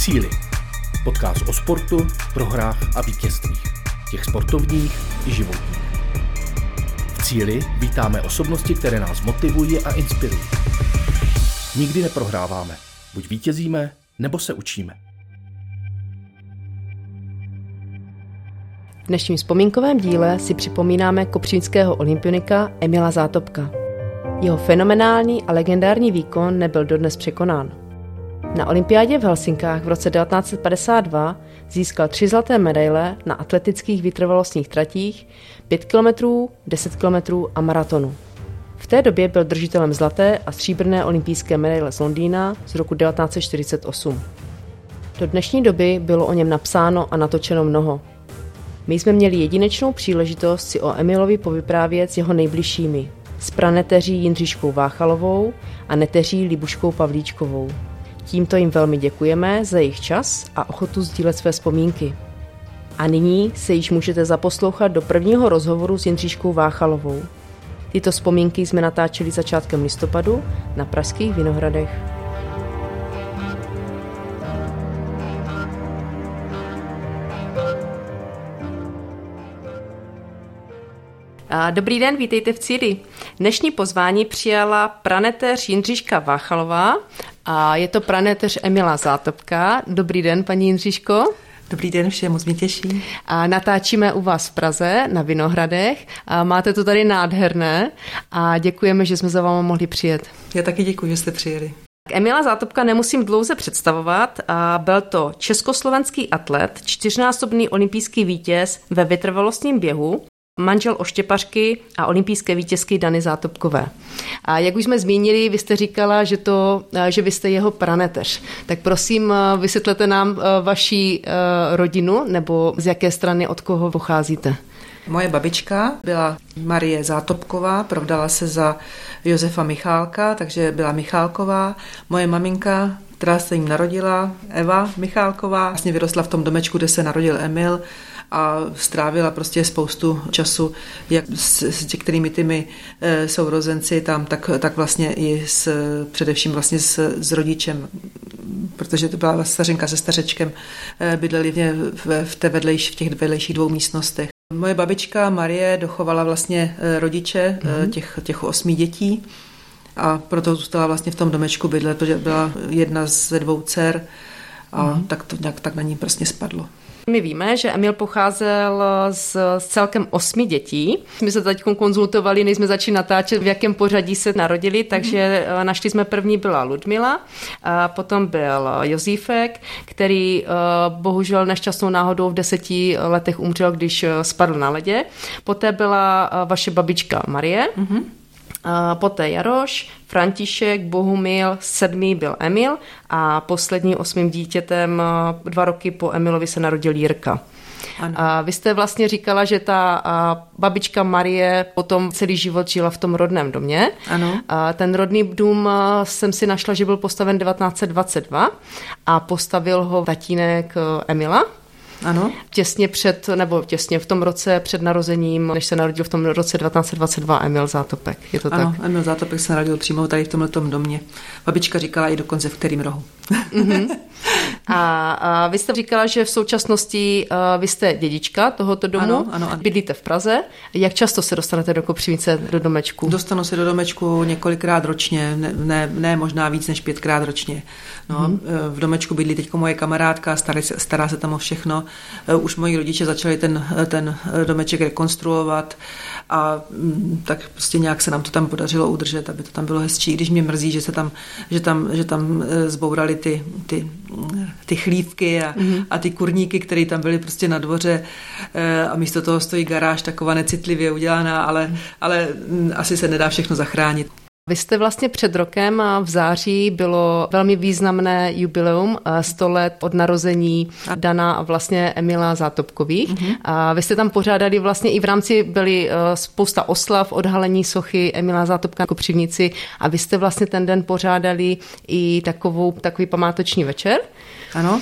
Cíly. Podcast o sportu, prohrách a vítězstvích. Těch sportovních i životních. V Cíli vítáme osobnosti, které nás motivují a inspirují. Nikdy neprohráváme. Buď vítězíme, nebo se učíme. V dnešním vzpomínkovém díle si připomínáme kopřínského olympionika Emila Zátopka. Jeho fenomenální a legendární výkon nebyl dodnes překonán. Na olympiádě v Helsinkách v roce 1952 získal tři zlaté medaile na atletických vytrvalostních tratích 5 km, 10 km a maratonu. V té době byl držitelem zlaté a stříbrné olympijské medaile z Londýna z roku 1948. Do dnešní doby bylo o něm napsáno a natočeno mnoho. My jsme měli jedinečnou příležitost si o Emilovi povyprávět s jeho nejbližšími, s praneteří Jindřiškou Váchalovou a neteří Libuškou Pavlíčkovou. Tímto jim velmi děkujeme za jejich čas a ochotu sdílet své vzpomínky. A nyní se již můžete zaposlouchat do prvního rozhovoru s Jindřiškou Váchalovou. Tyto vzpomínky jsme natáčeli začátkem listopadu na Pražských Vinohradech. Dobrý den, vítejte v Cíli. Dnešní pozvání přijala praneteř Jindřiška Váchalová a je to praneteř Emila Zátopka. Dobrý den, paní Jindřiško. Dobrý den všem, moc mě těší. A natáčíme u vás v Praze na Vinohradech. A máte to tady nádherné a děkujeme, že jsme za váma mohli přijet. Já taky děkuji, že jste přijeli. Emila Zátopka nemusím dlouze představovat. A byl to československý atlet, čtyřnásobný olympijský vítěz ve vytrvalostním běhu, manžel oštěpařky a olympijské vítězky Dany Zátopkové. A jak už jsme zmínili, vy jste říkala, že, to, že vy jste jeho praneteř. Tak prosím, vysvětlete nám vaší rodinu, nebo z jaké strany, od koho pocházíte. Moje babička byla Marie Zátopková, provdala se za Josefa Michálka, takže byla Michálková. Moje maminka, která se jim narodila, Eva Michálková, vlastně vyrostla v tom domečku, kde se narodil Emil, a strávila prostě spoustu času jak s, s některými těmi e, sourozenci tam, tak, tak vlastně i s, především vlastně s, s rodičem, protože to byla stařenka se stařečkem, e, bydleli v, v, v, té vedlejš, v těch vedlejších dvou místnostech. Moje babička Marie dochovala vlastně e, rodiče mm-hmm. těch, těch osmi dětí a proto zůstala vlastně v tom domečku bydlet, protože byla jedna ze dvou dcer a mm-hmm. tak to nějak tak na ní prostě spadlo. My víme, že Emil pocházel z, z celkem osmi dětí. My se teď konzultovali, než jsme začali natáčet, v jakém pořadí se narodili, takže mm-hmm. našli jsme první byla Ludmila, a potom byl Josífek, který eh, bohužel nešťastnou náhodou v deseti letech umřel, když eh, spadl na ledě. Poté byla vaše babička Marie. Mm-hmm. A poté Jaroš, František, Bohumil, sedmý byl Emil a posledním osmým dítětem dva roky po Emilovi se narodil Jirka. Ano. A vy jste vlastně říkala, že ta babička Marie potom celý život žila v tom rodném domě. Ano. A ten rodný dům jsem si našla, že byl postaven 1922 a postavil ho tatínek Emila, ano. Těsně před, nebo těsně v tom roce před narozením, než se narodil v tom roce 1922 Emil Zátopek. Je to ano, tak? Emil Zátopek se narodil přímo tady v tomhle domě. Babička říkala i dokonce v kterým rohu. Mm-hmm. A, a vy jste říkala, že v současnosti uh, vy jste dědička tohoto domu, ano, ano, ano. bydlíte v Praze. Jak často se dostanete do Kopřivnice, do domečku? Dostanu se do domečku několikrát ročně, ne, ne, ne možná víc než pětkrát ročně. No, mm-hmm. V domečku bydlí teď moje kamarádka, stará se, stará se tam o všechno. Eh, už moji rodiče začali ten, ten domeček rekonstruovat a mm, tak prostě nějak se nám to tam podařilo udržet, aby to tam bylo hezčí, když mě mrzí, že se tam, že tam, že tam zbourali ty, ty, ty chlívky a, mm-hmm. a ty kurníky, které tam byly prostě na dvoře eh, a místo toho stojí garáž taková necitlivě udělaná, ale, ale mm, asi se nedá všechno zachránit. Vy jste vlastně před rokem a v září bylo velmi významné jubileum 100 let od narození Dana a vlastně Emila Zátopkových. Mm-hmm. A vy jste tam pořádali vlastně i v rámci byly eh, spousta oslav, odhalení sochy Emila Zátopka jako přivnici a vy jste vlastně ten den pořádali i takovou, takový památoční večer. Ano,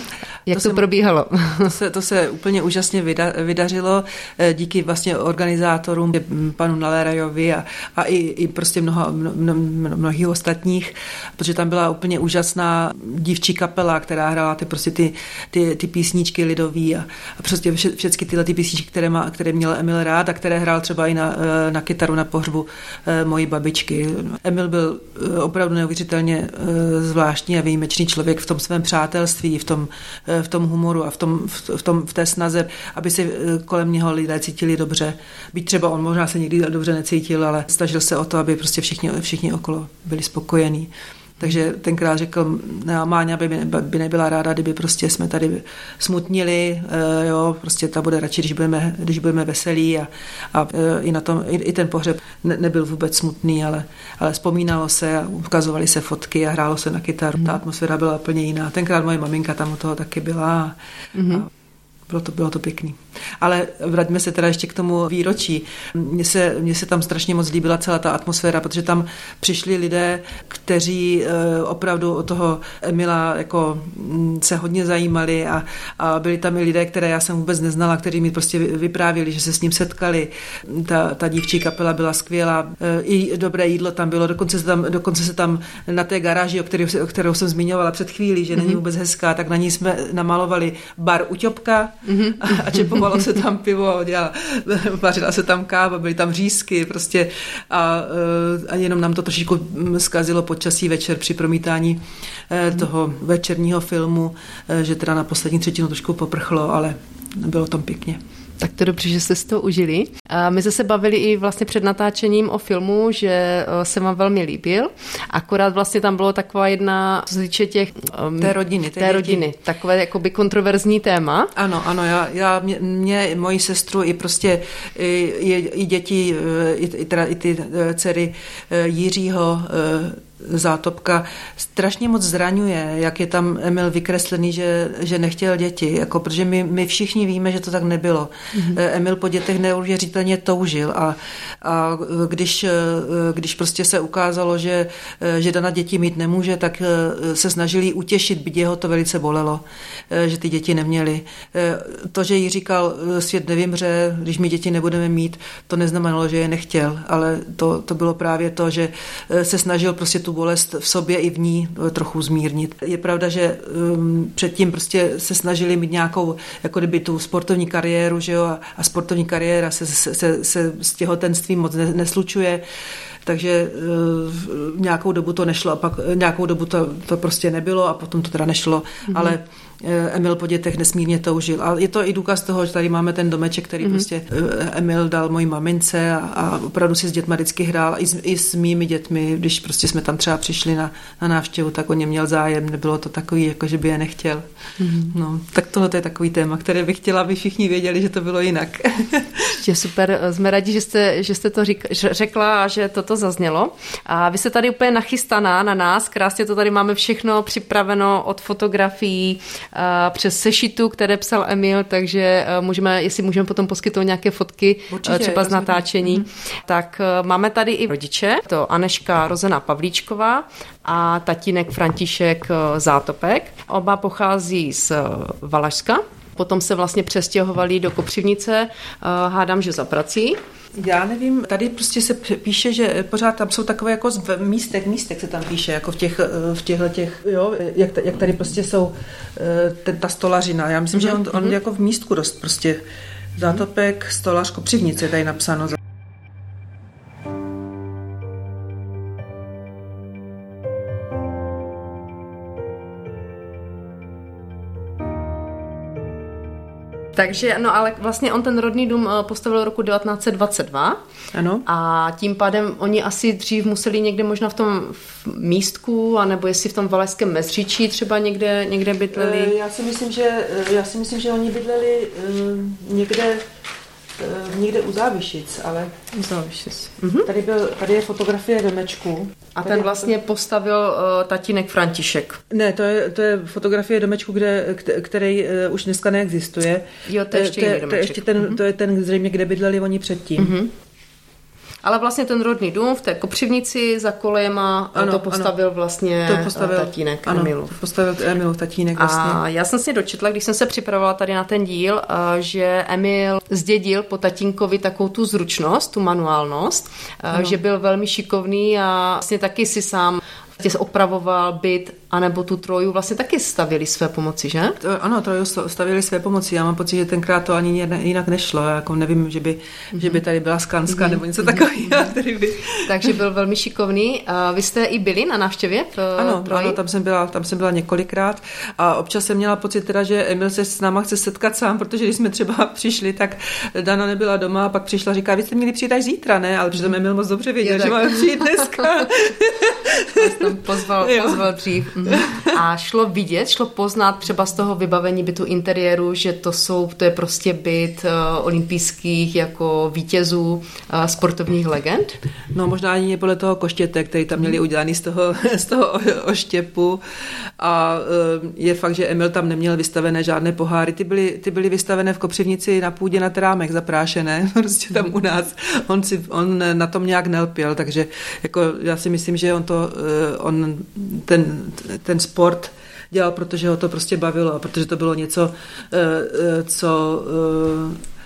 Jak to, to se, probíhalo? To se, to se úplně úžasně vyda, vydařilo eh, díky vlastně organizátorům, panu Nalerajovi a, a i, i prostě mnoha, mno, mno, mnohých ostatních, protože tam byla úplně úžasná dívčí kapela, která hrála ty prostě ty, ty, ty písničky lidový a, a prostě vše, všechny tyhle ty písničky, které, má, které měl Emil rád a které hrál třeba i na, eh, na kytaru na pohřbu eh, mojí babičky. Emil byl opravdu neuvěřitelně zvláštní a výjimečný člověk v tom svém přátelství, v tom, v tom humoru a v, tom, v, tom, v té snaze, aby si kolem něho lidé cítili dobře. Byť třeba on možná se nikdy dobře necítil, ale snažil se o to, aby prostě všichni, všichni okolo byli spokojení. Takže tenkrát řekl, Máňa by, by nebyla ráda, kdyby prostě jsme tady smutnili, eh, jo, prostě ta bude radši, když budeme, když budeme veselí a, a eh, i, na tom, i, i ten pohřeb ne, nebyl vůbec smutný, ale, ale vzpomínalo se a ukazovaly se fotky a hrálo se na kytaru. Mm. Ta atmosféra byla úplně jiná. Tenkrát moje maminka tam u toho taky byla mm. a bylo to, bylo to pěkný. Ale vraťme se teda ještě k tomu výročí. Mně se, mně se tam strašně moc líbila celá ta atmosféra, protože tam přišli lidé, kteří eh, opravdu o toho Emila jako mm, se hodně zajímali a, a byli tam i lidé, které já jsem vůbec neznala, kteří mi prostě vyprávěli, že se s ním setkali. Ta, ta dívčí kapela byla skvělá, eh, i dobré jídlo tam bylo, dokonce se tam, dokonce se tam na té garáži, o kterou, o kterou jsem zmiňovala před chvílí, že není mhm. vůbec hezká, tak na ní jsme namalovali bar Uťopka mm-hmm. a čepovalo se tam pivo, dělala, vařila se tam káva, byly tam řízky prostě a, a jenom nám to trošičku zkazilo počasí večer při promítání mm-hmm. toho večerního filmu, eh, že teda na poslední třetinu trošku poprchlo, ale bylo tam pěkně. Tak to dobře, že jste si to užili. A my jsme se bavili i vlastně před natáčením o filmu, že eh, se vám velmi líbil. Akorát vlastně tam bylo taková jedna z týče těch... Um, té rodiny. Té, té rodiny. Takové jakoby kontroverzní téma. Ano, ano. Já, já mě, mě, moji sestru i prostě i, i, i děti, eh, i, i, teda, i ty eh, dcery Jiřího zátopka strašně moc zraňuje, jak je tam Emil vykreslený, že, že nechtěl děti, jako, protože my, my všichni víme, že to tak nebylo. Mm-hmm. Emil po dětech neuvěřitelně toužil a, a když, když prostě se ukázalo, že, že Dana děti mít nemůže, tak se snažili utěšit, byť jeho to velice bolelo, že ty děti neměli. To, že jí říkal, svět nevymře, když my děti nebudeme mít, to neznamenalo, že je nechtěl, ale to, to bylo právě to, že se snažil prostě tu bolest v sobě i v ní eh, trochu zmírnit. Je pravda, že um, předtím prostě se snažili mít nějakou, jako kdyby tu sportovní kariéru, že jo, a, a sportovní kariéra se, se, se, se s těhotenstvím moc ne, neslučuje takže uh, nějakou dobu to nešlo a pak nějakou dobu to, to prostě nebylo a potom to teda nešlo, mm-hmm. ale Eh, Emil po dětech nesmírně toužil. A je to i důkaz toho, že tady máme ten domeček, který mm-hmm. prostě eh, Emil dal mojí mamince a, a opravdu si s dětmi vždycky hrál. I s, I s mými dětmi, když prostě jsme tam třeba přišli na, na návštěvu, tak o ně měl zájem. Nebylo to takový, jako že by je nechtěl. Mm-hmm. No, tak tohle je takový téma, které bych chtěla, aby všichni věděli, že to bylo jinak. Je super, jsme rádi, že jste, že jste to řík, řekla a že toto zaznělo. A vy jste tady úplně nachystaná na nás, krásně to tady máme všechno připraveno od fotografií, Eh, přes sešitu, které psal Emil, takže eh, můžeme, jestli můžeme potom poskytnout nějaké fotky eh, Určitě, třeba z natáčení. Mm-hmm. Tak máme tady i rodiče, to Aneška Rozena Pavlíčková a tatínek František Zátopek. Oba pochází z Valašska, potom se vlastně přestěhovali do Kopřivnice, hádám, že za prací. Já nevím, tady prostě se píše, že pořád tam jsou takové jako v místek, místek se tam píše, jako v těch, v těchto těch, jo, jak, jak tady prostě jsou ten, ta stolařina. Já myslím, mm-hmm. že on, on mhm. jako v místku dost prostě zátopek, stolař, kopřivnice je tady napsáno. Takže, no ale vlastně on ten rodný dům eh, postavil roku 1922. Ano. A tím pádem oni asi dřív museli někde možná v tom místku, anebo jestli v tom Valašském mezříčí třeba někde, někde bydleli. Eh, já si myslím, že, eh, já si myslím, že oni bydleli někde někde u Závišic, ale... U Závišic. Mhm. Tady, byl, tady je fotografie domečku. A ten vlastně postavil uh, tatínek František. Ne, to je, to je fotografie domečku, kde, který uh, už dneska neexistuje. Jo, to je ještě to, je, to, je ještě ten, mm-hmm. to je ten zřejmě, kde bydleli oni předtím. Mm-hmm. Ale vlastně ten rodný dům v té Kopřivnici za kolema ano, to postavil ano. vlastně to postavil, tatínek ano, Emilu. To postavil Emilu tatínek vlastně. A já jsem si dočetla, když jsem se připravovala tady na ten díl, že Emil zdědil po tatínkovi takovou tu zručnost, tu manuálnost, ano. že byl velmi šikovný a vlastně taky si sám tě opravoval byt, anebo tu troju vlastně taky stavili své pomoci, že? To, ano, troju stavili své pomoci. Já mám pocit, že tenkrát to ani jinak nešlo. Já jako nevím, že by, mm-hmm. že by tady byla Skanska mm-hmm. nebo něco takového. By... Takže byl velmi šikovný. A vy jste i byli na návštěvě v ano, troji? ano, tam jsem, byla, tam jsem byla několikrát a občas jsem měla pocit teda, že Emil se s náma chce setkat sám, protože když jsme třeba přišli, tak Dana nebyla doma a pak přišla a říká, vy jste měli přijít až zítra, ne? Ale přitom Emil moc dobře věděl, že máme přijít dneska. pozval, pozval dřív. Mhm. A šlo vidět, šlo poznat třeba z toho vybavení bytu interiéru, že to jsou, to je prostě byt uh, olympijských jako vítězů uh, sportovních legend? No možná ani podle toho koštěte, který tam měli udělaný z toho, z toho oštěpu a uh, je fakt, že Emil tam neměl vystavené žádné poháry, ty byly, ty byly vystavené v Kopřivnici na půdě na terámech zaprášené, prostě tam u nás. On, si, on na tom nějak nelpěl, takže jako já si myslím, že on to, on ten, ten sport dělal, protože ho to prostě bavilo a protože to bylo něco, eh, eh, co eh,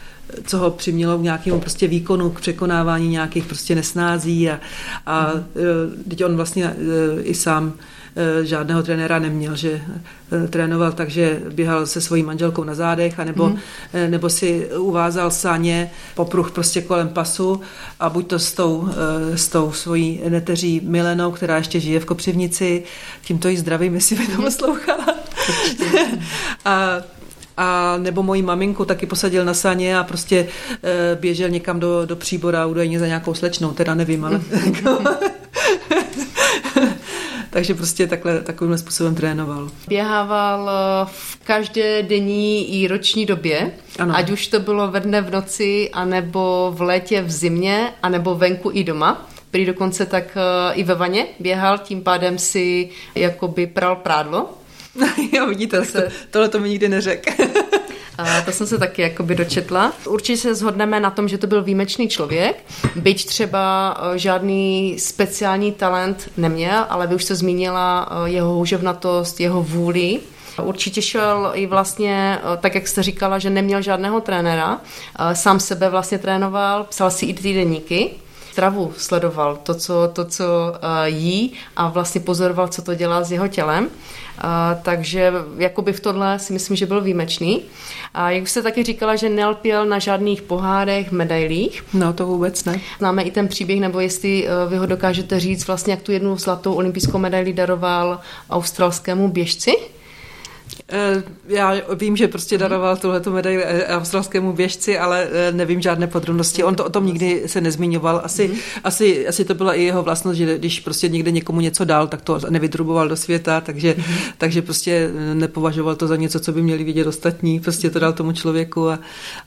co ho přimělo k nějakému prostě výkonu, k překonávání nějakých prostě nesnází a, a mm. teď on vlastně i sám žádného trenéra neměl, že eh, trénoval tak, že běhal se svojí manželkou na zádech, anebo, mm. nebo si uvázal sáně popruh prostě kolem pasu a buď to s tou, s tou svojí neteří Milenou, která ještě žije v Kopřivnici, tímto jí zdravím, jestli by to mhm. poslouchala. a a nebo moji maminku taky posadil na saně a prostě e, běžel někam do, do příbora údajně za nějakou slečnou, teda nevím, ale mhm. takže prostě takhle, takovým způsobem trénoval. Běhával eh, v každé denní i roční době, ano. ať už to bylo ve dne v noci, anebo v létě v zimě, anebo venku i doma. Prý dokonce tak eh, i ve vaně běhal, tím pádem si jakoby pral prádlo. jo, vidíte, se... to, tohle to mi nikdy neřekl. A to jsem se taky jakoby dočetla. Určitě se shodneme na tom, že to byl výjimečný člověk, byť třeba e, žádný speciální talent neměl, ale vy už se zmínila e, jeho houževnatost, jeho vůli. Určitě šel i vlastně, e, tak jak jste říkala, že neměl žádného trenéra, sám sebe vlastně trénoval, psal si i týdeníky, stravu sledoval, to, co, to, co jí a vlastně pozoroval, co to dělá s jeho tělem. A, takže jakoby v tohle si myslím, že byl výjimečný. A jak jste taky říkala, že nelpěl na žádných pohárech, medailích. No to vůbec ne. Známe i ten příběh, nebo jestli eh, vy ho dokážete říct, vlastně jak tu jednu zlatou olympijskou medaili daroval australskému běžci. Eh, já vím, že prostě daroval tuhleto medaili eh, australskému běžci, ale eh, nevím žádné podrobnosti. On to o tom nikdy se nezmiňoval. Asi, mm. asi, asi to byla i jeho vlastnost, že když prostě někde někomu něco dal, tak to nevydruboval do světa, takže, mm. takže prostě nepovažoval to za něco, co by měli vidět ostatní. Prostě to dal tomu člověku a,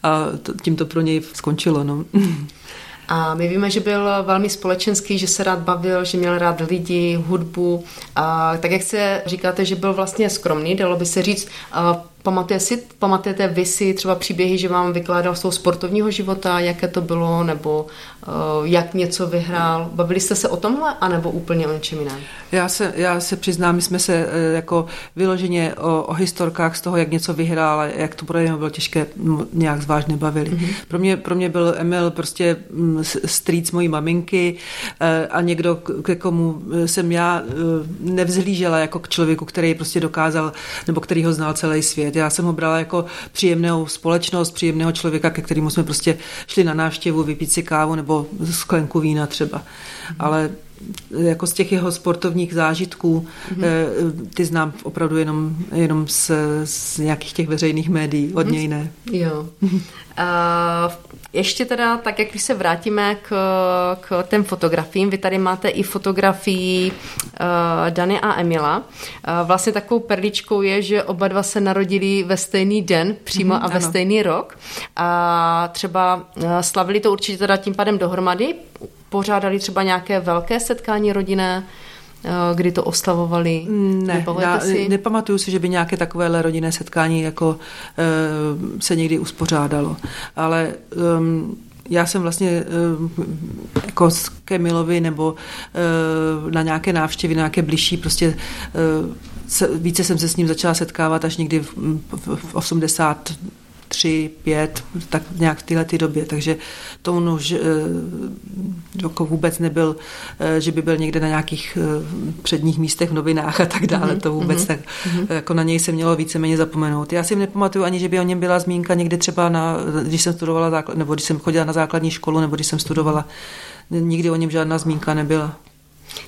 a tím to pro něj skončilo. No. A my víme, že byl velmi společenský, že se rád bavil, že měl rád lidi, hudbu. A tak jak se říkáte, že byl vlastně skromný, dalo by se říct, Pamatuje si, pamatujete vy si třeba příběhy, že vám vykládal z toho sportovního života, jaké to bylo, nebo uh, jak něco vyhrál? Bavili jste se o tomhle, anebo úplně o něčem jiném? Já se, já se přiznám, my jsme se uh, jako vyloženě o, o historkách z toho, jak něco vyhrál a jak to pro něho bylo těžké, nějak zvlášť nebavili. Mm-hmm. Pro, mě, pro mě byl Emil prostě strýc mojí maminky uh, a někdo, ke komu jsem já uh, nevzhlížela jako k člověku, který prostě dokázal, nebo který ho znal celý svět já jsem ho brala jako příjemnou společnost, příjemného člověka, ke kterému jsme prostě šli na návštěvu, vypít si kávu nebo sklenku vína třeba. Mm. Ale jako z těch jeho sportovních zážitků, mm-hmm. ty znám opravdu jenom, jenom z, z nějakých těch veřejných médií, od něj ne. Jo. Uh, ještě teda, tak jak když se vrátíme k, k těm fotografiím, vy tady máte i fotografii uh, Dany a Emila. Uh, vlastně takovou perličkou je, že oba dva se narodili ve stejný den, přímo mm, a ve ano. stejný rok. A třeba uh, slavili to určitě teda tím pádem dohromady, pořádali třeba nějaké velké setkání rodinné, eh, kdy to oslavovali? Ne, já si? nepamatuju si, že by nějaké takovéhle rodinné setkání jako e, se někdy uspořádalo. Ale um, já jsem vlastně jako s Kemilovi nebo na nějaké návštěvy, na nějaké bližší, prostě více jsem se s ním začala setkávat až někdy v, v 80 tři, pět, tak nějak v téhle době, takže to on už eh, jako vůbec nebyl, eh, že by byl někde na nějakých eh, předních místech v novinách a tak dále, mm-hmm. to vůbec mm-hmm. tak, mm-hmm. jako na něj se mělo víceméně zapomenout. Já si nepamatuju ani, že by o něm byla zmínka někdy třeba, na, když jsem studovala, základ, nebo když jsem chodila na základní školu, nebo když jsem studovala, nikdy o něm žádná zmínka nebyla.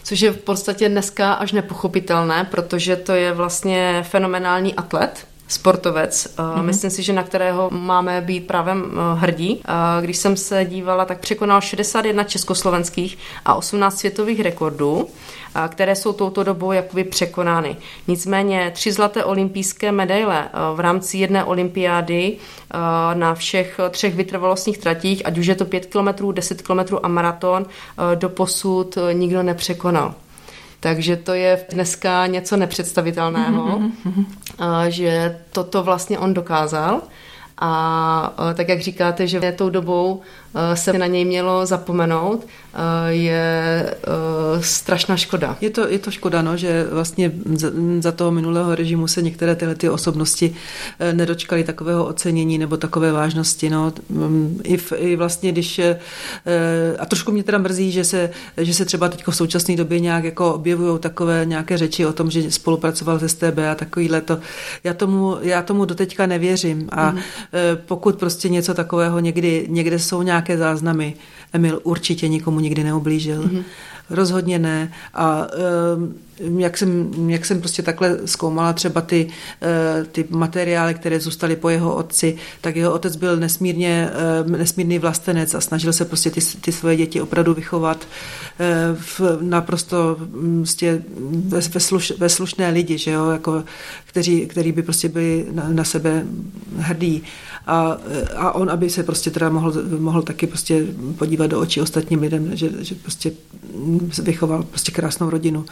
Což je v podstatě dneska až nepochopitelné, protože to je vlastně fenomenální atlet, sportovec. Mm-hmm. Myslím si, že na kterého máme být právě hrdí. Když jsem se dívala, tak překonal 61 československých a 18 světových rekordů, které jsou touto dobou jakoby překonány. Nicméně tři zlaté olympijské medaile v rámci jedné olympiády na všech třech vytrvalostních tratích, ať už je to 5 km, 10 km a maraton, do posud nikdo nepřekonal. Takže to je dneska něco nepředstavitelného, mm-hmm. že toto vlastně on dokázal. A tak jak říkáte, že tou dobou se na něj mělo zapomenout, je strašná škoda. Je to, je to škoda, no, že vlastně za toho minulého režimu se některé tyhle ty osobnosti nedočkaly takového ocenění nebo takové vážnosti. No. I, v, I vlastně, když a trošku mě teda mrzí, že se, že se třeba teď v současné době nějak jako objevují takové nějaké řeči o tom, že spolupracoval se STB a takovýhle to. Já tomu, já tomu doteďka nevěřím a mm-hmm. pokud prostě něco takového někdy, někde jsou nějaké záznamy, Emil určitě nikomu nikdy neoblížil. Mm-hmm. Rozhodně ne. A um, jak jsem, jak jsem prostě takhle zkoumala třeba ty, uh, ty materiály, které zůstaly po jeho otci, tak jeho otec byl nesmírně, uh, nesmírný vlastenec a snažil se prostě ty, ty svoje děti opravdu vychovat uh, v naprosto prostě ve, sluš, ve slušné lidi, že jo, jako, kteří, kteří by prostě byli na, na sebe hrdí. A, a on, aby se prostě teda mohl, mohl taky prostě podívat do očí ostatním lidem, že, že prostě vychoval prostě krásnou rodinu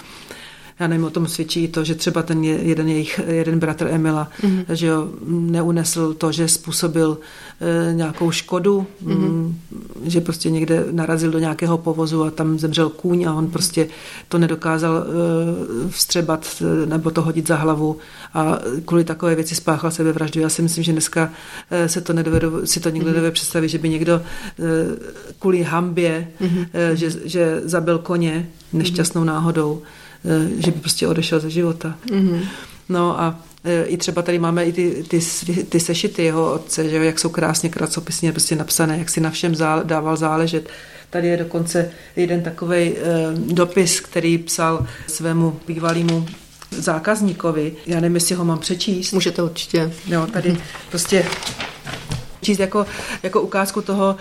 já nevím, o tom svědčí to, že třeba ten jeden jejich, jeden bratr Emila, mm-hmm. že jo, neunesl to, že způsobil e, nějakou škodu, mm-hmm. že prostě někde narazil do nějakého povozu a tam zemřel kůň a on prostě to nedokázal e, vstřebat e, nebo to hodit za hlavu a kvůli takové věci spáchal sebevraždu. Já si myslím, že dneska e, se to nedovedu, si to nikdo mm-hmm. představit, že by někdo e, kvůli hambě, mm-hmm. e, že, že zabil koně nešťastnou mm-hmm. náhodou, Eh, že by prostě odešel ze života. Mm-hmm. No a eh, i třeba tady máme i ty, ty, ty sešity jeho otce, že jak jsou krásně kracopisně prostě napsané, jak si na všem zá, dával záležet. Tady je dokonce jeden takový eh, dopis, který psal svému bývalému zákazníkovi. Já nevím, jestli ho mám přečíst. Můžete určitě. Jo, tady prostě číst jako, jako ukázku toho,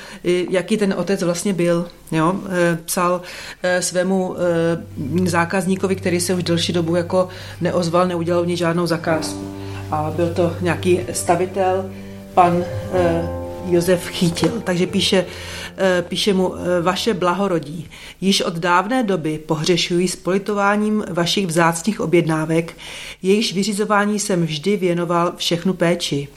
jaký ten otec vlastně byl. Jo? E, psal e, svému e, zákazníkovi, který se už delší dobu jako neozval, neudělal ní žádnou zakázku. A byl to nějaký stavitel, pan Josef Chytil. Takže píše, píše mu vaše blahorodí. Již od dávné doby pohřešuji s politováním vašich vzácných objednávek, jejichž vyřizování jsem vždy věnoval všechnu péči.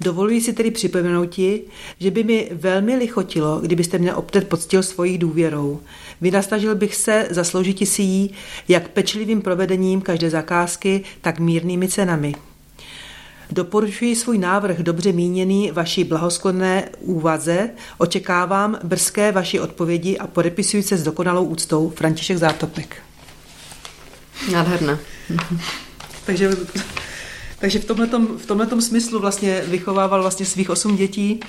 Dovoluji si tedy připomenout ti, že by mi velmi lichotilo, kdybyste mě opět poctil svojí důvěrou. Vynastažil bych se zasloužit si jí jak pečlivým provedením každé zakázky, tak mírnými cenami. Doporučuji svůj návrh dobře míněný vaší blahosklonné úvaze, očekávám brzké vaší odpovědi a podepisuji se s dokonalou úctou František Zátopek. Nádherné. Takže takže v tomhletom, v tomhletom smyslu vlastně vychovával vlastně svých osm dětí,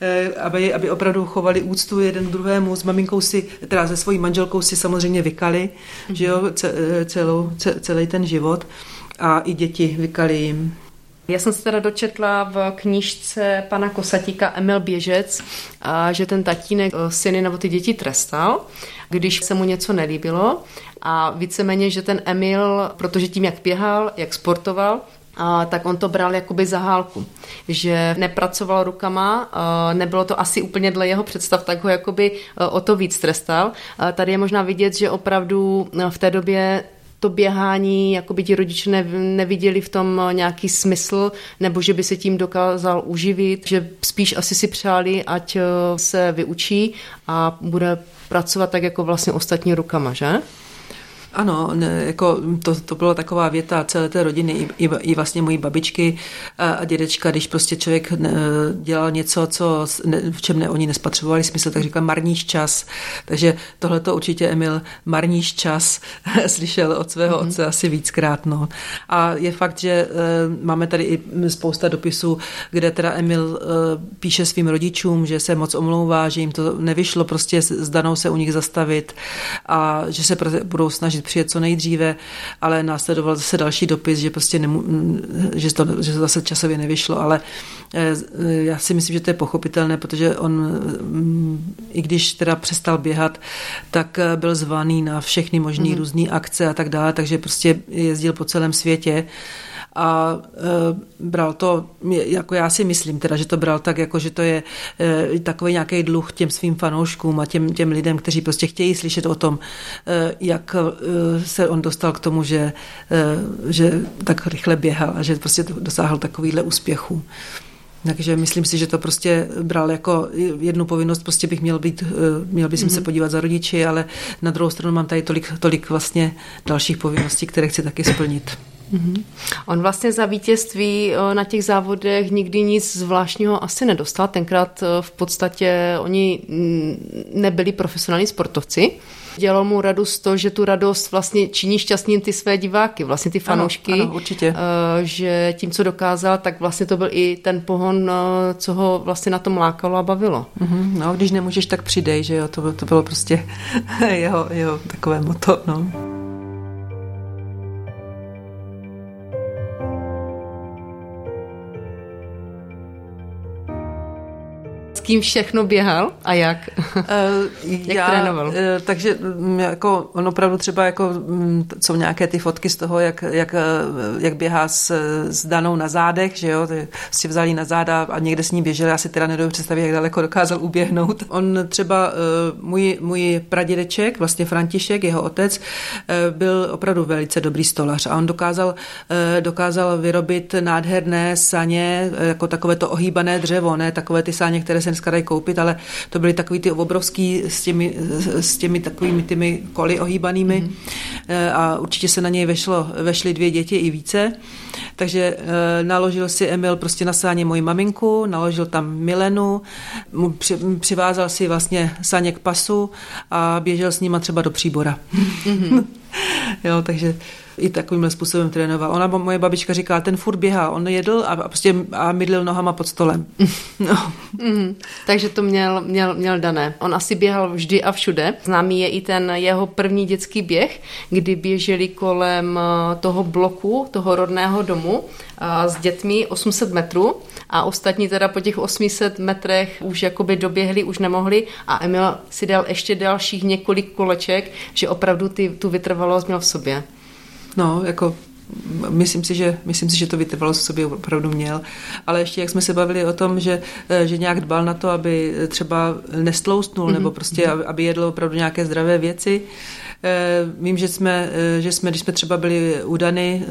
eh, aby, aby opravdu chovali úctu jeden druhému. S maminkou si, teda se svojí manželkou si samozřejmě vykali, mm-hmm. že jo, eh, celou, celý ten život. A i děti vykali jim. Já jsem se teda dočetla v knížce pana Kosatíka Emil Běžec, že ten tatínek eh, syny nebo ty děti trestal, když se mu něco nelíbilo a víceméně, že ten Emil, protože tím, jak běhal, jak sportoval, a, tak on to bral jakoby za hálku, že nepracoval rukama, nebylo to asi úplně dle jeho představ, tak ho jakoby o to víc trestal. Tady je možná vidět, že opravdu v té době to běhání, jako by ti rodiče ne, neviděli v tom nějaký smysl, nebo že by se tím dokázal uživit, že spíš asi si přáli, ať se vyučí a bude pracovat tak jako vlastně ostatní rukama, že? Ano, ne, jako to, to byla taková věta celé té rodiny, i, i, i vlastně mojí babičky a, a dědečka, když prostě člověk ne, dělal něco, co, ne, v čem ne, oni nespatřovali smysl, tak říkal marníš čas. Takže tohle to určitě Emil marníš čas slyšel od svého mm-hmm. otce asi víckrát. No. A je fakt, že e, máme tady i spousta dopisů, kde teda Emil e, píše svým rodičům, že se moc omlouvá, že jim to nevyšlo prostě s Danou se u nich zastavit a že se budou snažit snažit přijet co nejdříve, ale následoval zase další dopis, že prostě nemu, že, to, že to zase časově nevyšlo, ale eh, já si myslím, že to je pochopitelné, protože on, mm, i když teda přestal běhat, tak eh, byl zvaný na všechny možné mm. různé akce a tak dále, takže prostě jezdil po celém světě a e, bral to, jako já si myslím teda, že to bral tak, jako že to je e, takový nějaký dluh těm svým fanouškům a těm, těm lidem, kteří prostě chtějí slyšet o tom, e, jak e, se on dostal k tomu, že, e, že tak rychle běhal a že prostě dosáhl takovýhle úspěchu. Takže myslím si, že to prostě bral jako jednu povinnost, prostě bych měl být, měl bych mm-hmm. se mhm. podívat za rodiči, ale na druhou stranu mám tady tolik, tolik vlastně dalších povinností, které chci taky splnit. Mm-hmm. On vlastně za vítězství eh, na těch závodech nikdy nic zvláštního asi nedostal. Tenkrát eh, v podstatě oni nebyli profesionální sportovci. Dělalo mu radost to, že tu radost vlastně činí šťastným ty své diváky, vlastně ty fanoušky. Ano, ano, určitě. Eh, že tím, co dokázal, tak vlastně to byl i ten pohon, co ho vlastně na tom lákalo a bavilo. Mm-hmm. No, když nemůžeš, tak přidej, že jo, to, to bylo prostě jeho, jeho takové moto, no. Kým všechno běhal a jak? Uh, jak já, trénoval? Uh, takže mm, jako on opravdu třeba jako mm, jsou nějaké ty fotky z toho, jak, jak, eh, jak běhá s, s Danou na zádech, že jo, si vzali na záda a někde s ní běželi, já si teda nedovedu představit, jak daleko dokázal uběhnout. On třeba, můj, můj pradědeček, vlastně František, jeho otec, byl opravdu velice dobrý stolař a on dokázal, dokázal vyrobit nádherné saně, jako takové to ohýbané dřevo, ne takové ty sáně, které se dneska dají koupit, ale to byly takový ty obrovský s těmi, s těmi takovými těmi koly ohýbanými mm-hmm. a určitě se na něj vešlo, vešly dvě děti i více. Takže e, naložil si Emil prostě na sáně moji maminku, naložil tam Milenu, mu při, přivázal si vlastně sáně k pasu a běžel s nima třeba do příbora. Mm-hmm. jo, takže i takovýmhle způsobem trénoval. Ona, moje babička říká, ten furt běhá, on jedl a, prostě a mydlil nohama pod stolem. No. Mm, takže to měl, měl, měl dané. On asi běhal vždy a všude. Známý je i ten jeho první dětský běh, kdy běželi kolem eh, toho bloku, toho rodného domu a s dětmi 800 metrů a ostatní teda po těch 800 metrech už jakoby doběhli, už nemohli a Emil si dal ještě dalších několik koleček, že opravdu ty, tu vytrvalost měl v sobě. No, jako myslím si, že, myslím si, že to vytrvalo v sobě opravdu měl. Ale ještě jak jsme se bavili o tom, že, eh, že nějak dbal na to, aby třeba nestloustnul, mm-hmm. nebo prostě, aby, aby jedl opravdu nějaké zdravé věci. Eh, vím, že jsme, eh, že jsme, když jsme třeba byli u Dany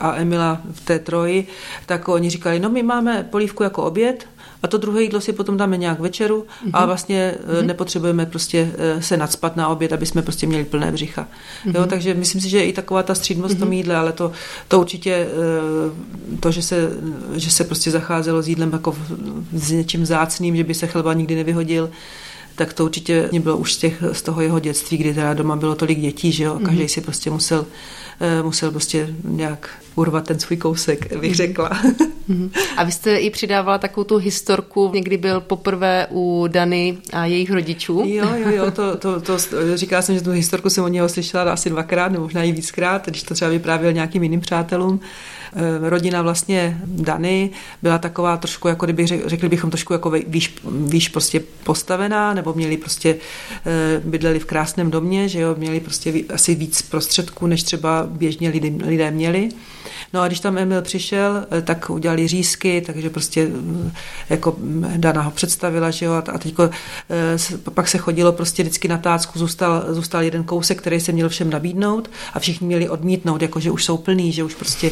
a Emila v té troji, tak oni říkali, no my máme polívku jako oběd, a to druhé jídlo si potom dáme nějak večeru mm-hmm. a mhm. vlastně mm-hmm. nepotřebujeme prostě eh, se nadspat na oběd, aby jsme prostě měli plné břicha. Mm-hmm. Jo, takže myslím si, že i taková ta střídmost mm-hmm. tom jídle, ale to, to určitě eh, to, že se, že se prostě zacházelo s jídlem jako s něčím zácným, že by se chleba nikdy nevyhodil, tak to určitě bylo už z, těch, z toho jeho dětství, kdy teda doma bylo tolik dětí, že jo, každý mm-hmm. si prostě musel, musel prostě nějak urvat ten svůj kousek, bych mhm. řekla. Mhm. A vy jste i přidávala takovou tu historku, někdy byl poprvé u Dany a jejich rodičů. Jo, jo, jo, to, to, to, říkala jsem, že tu historku jsem od něho slyšela asi dvakrát, nebo možná i víckrát, když to třeba vyprávěl nějakým jiným přátelům. Eh, rodina vlastně Dany byla taková trošku, jako kdyby řekli bychom trošku jako výš, výš prostě postavená, nebo měli prostě, eh, bydleli v krásném domě, že jo, měli prostě asi víc prostředků, než třeba běžně lidé, lidé měli. No a když tam Emil přišel, eh, tak udělali řízky, takže prostě jako Dana ho představila, že jo, a teďko pak se chodilo prostě vždycky na tácku, zůstal, zůstal jeden kousek, který se měl všem nabídnout a všichni měli odmítnout, jako že už jsou plný, že už prostě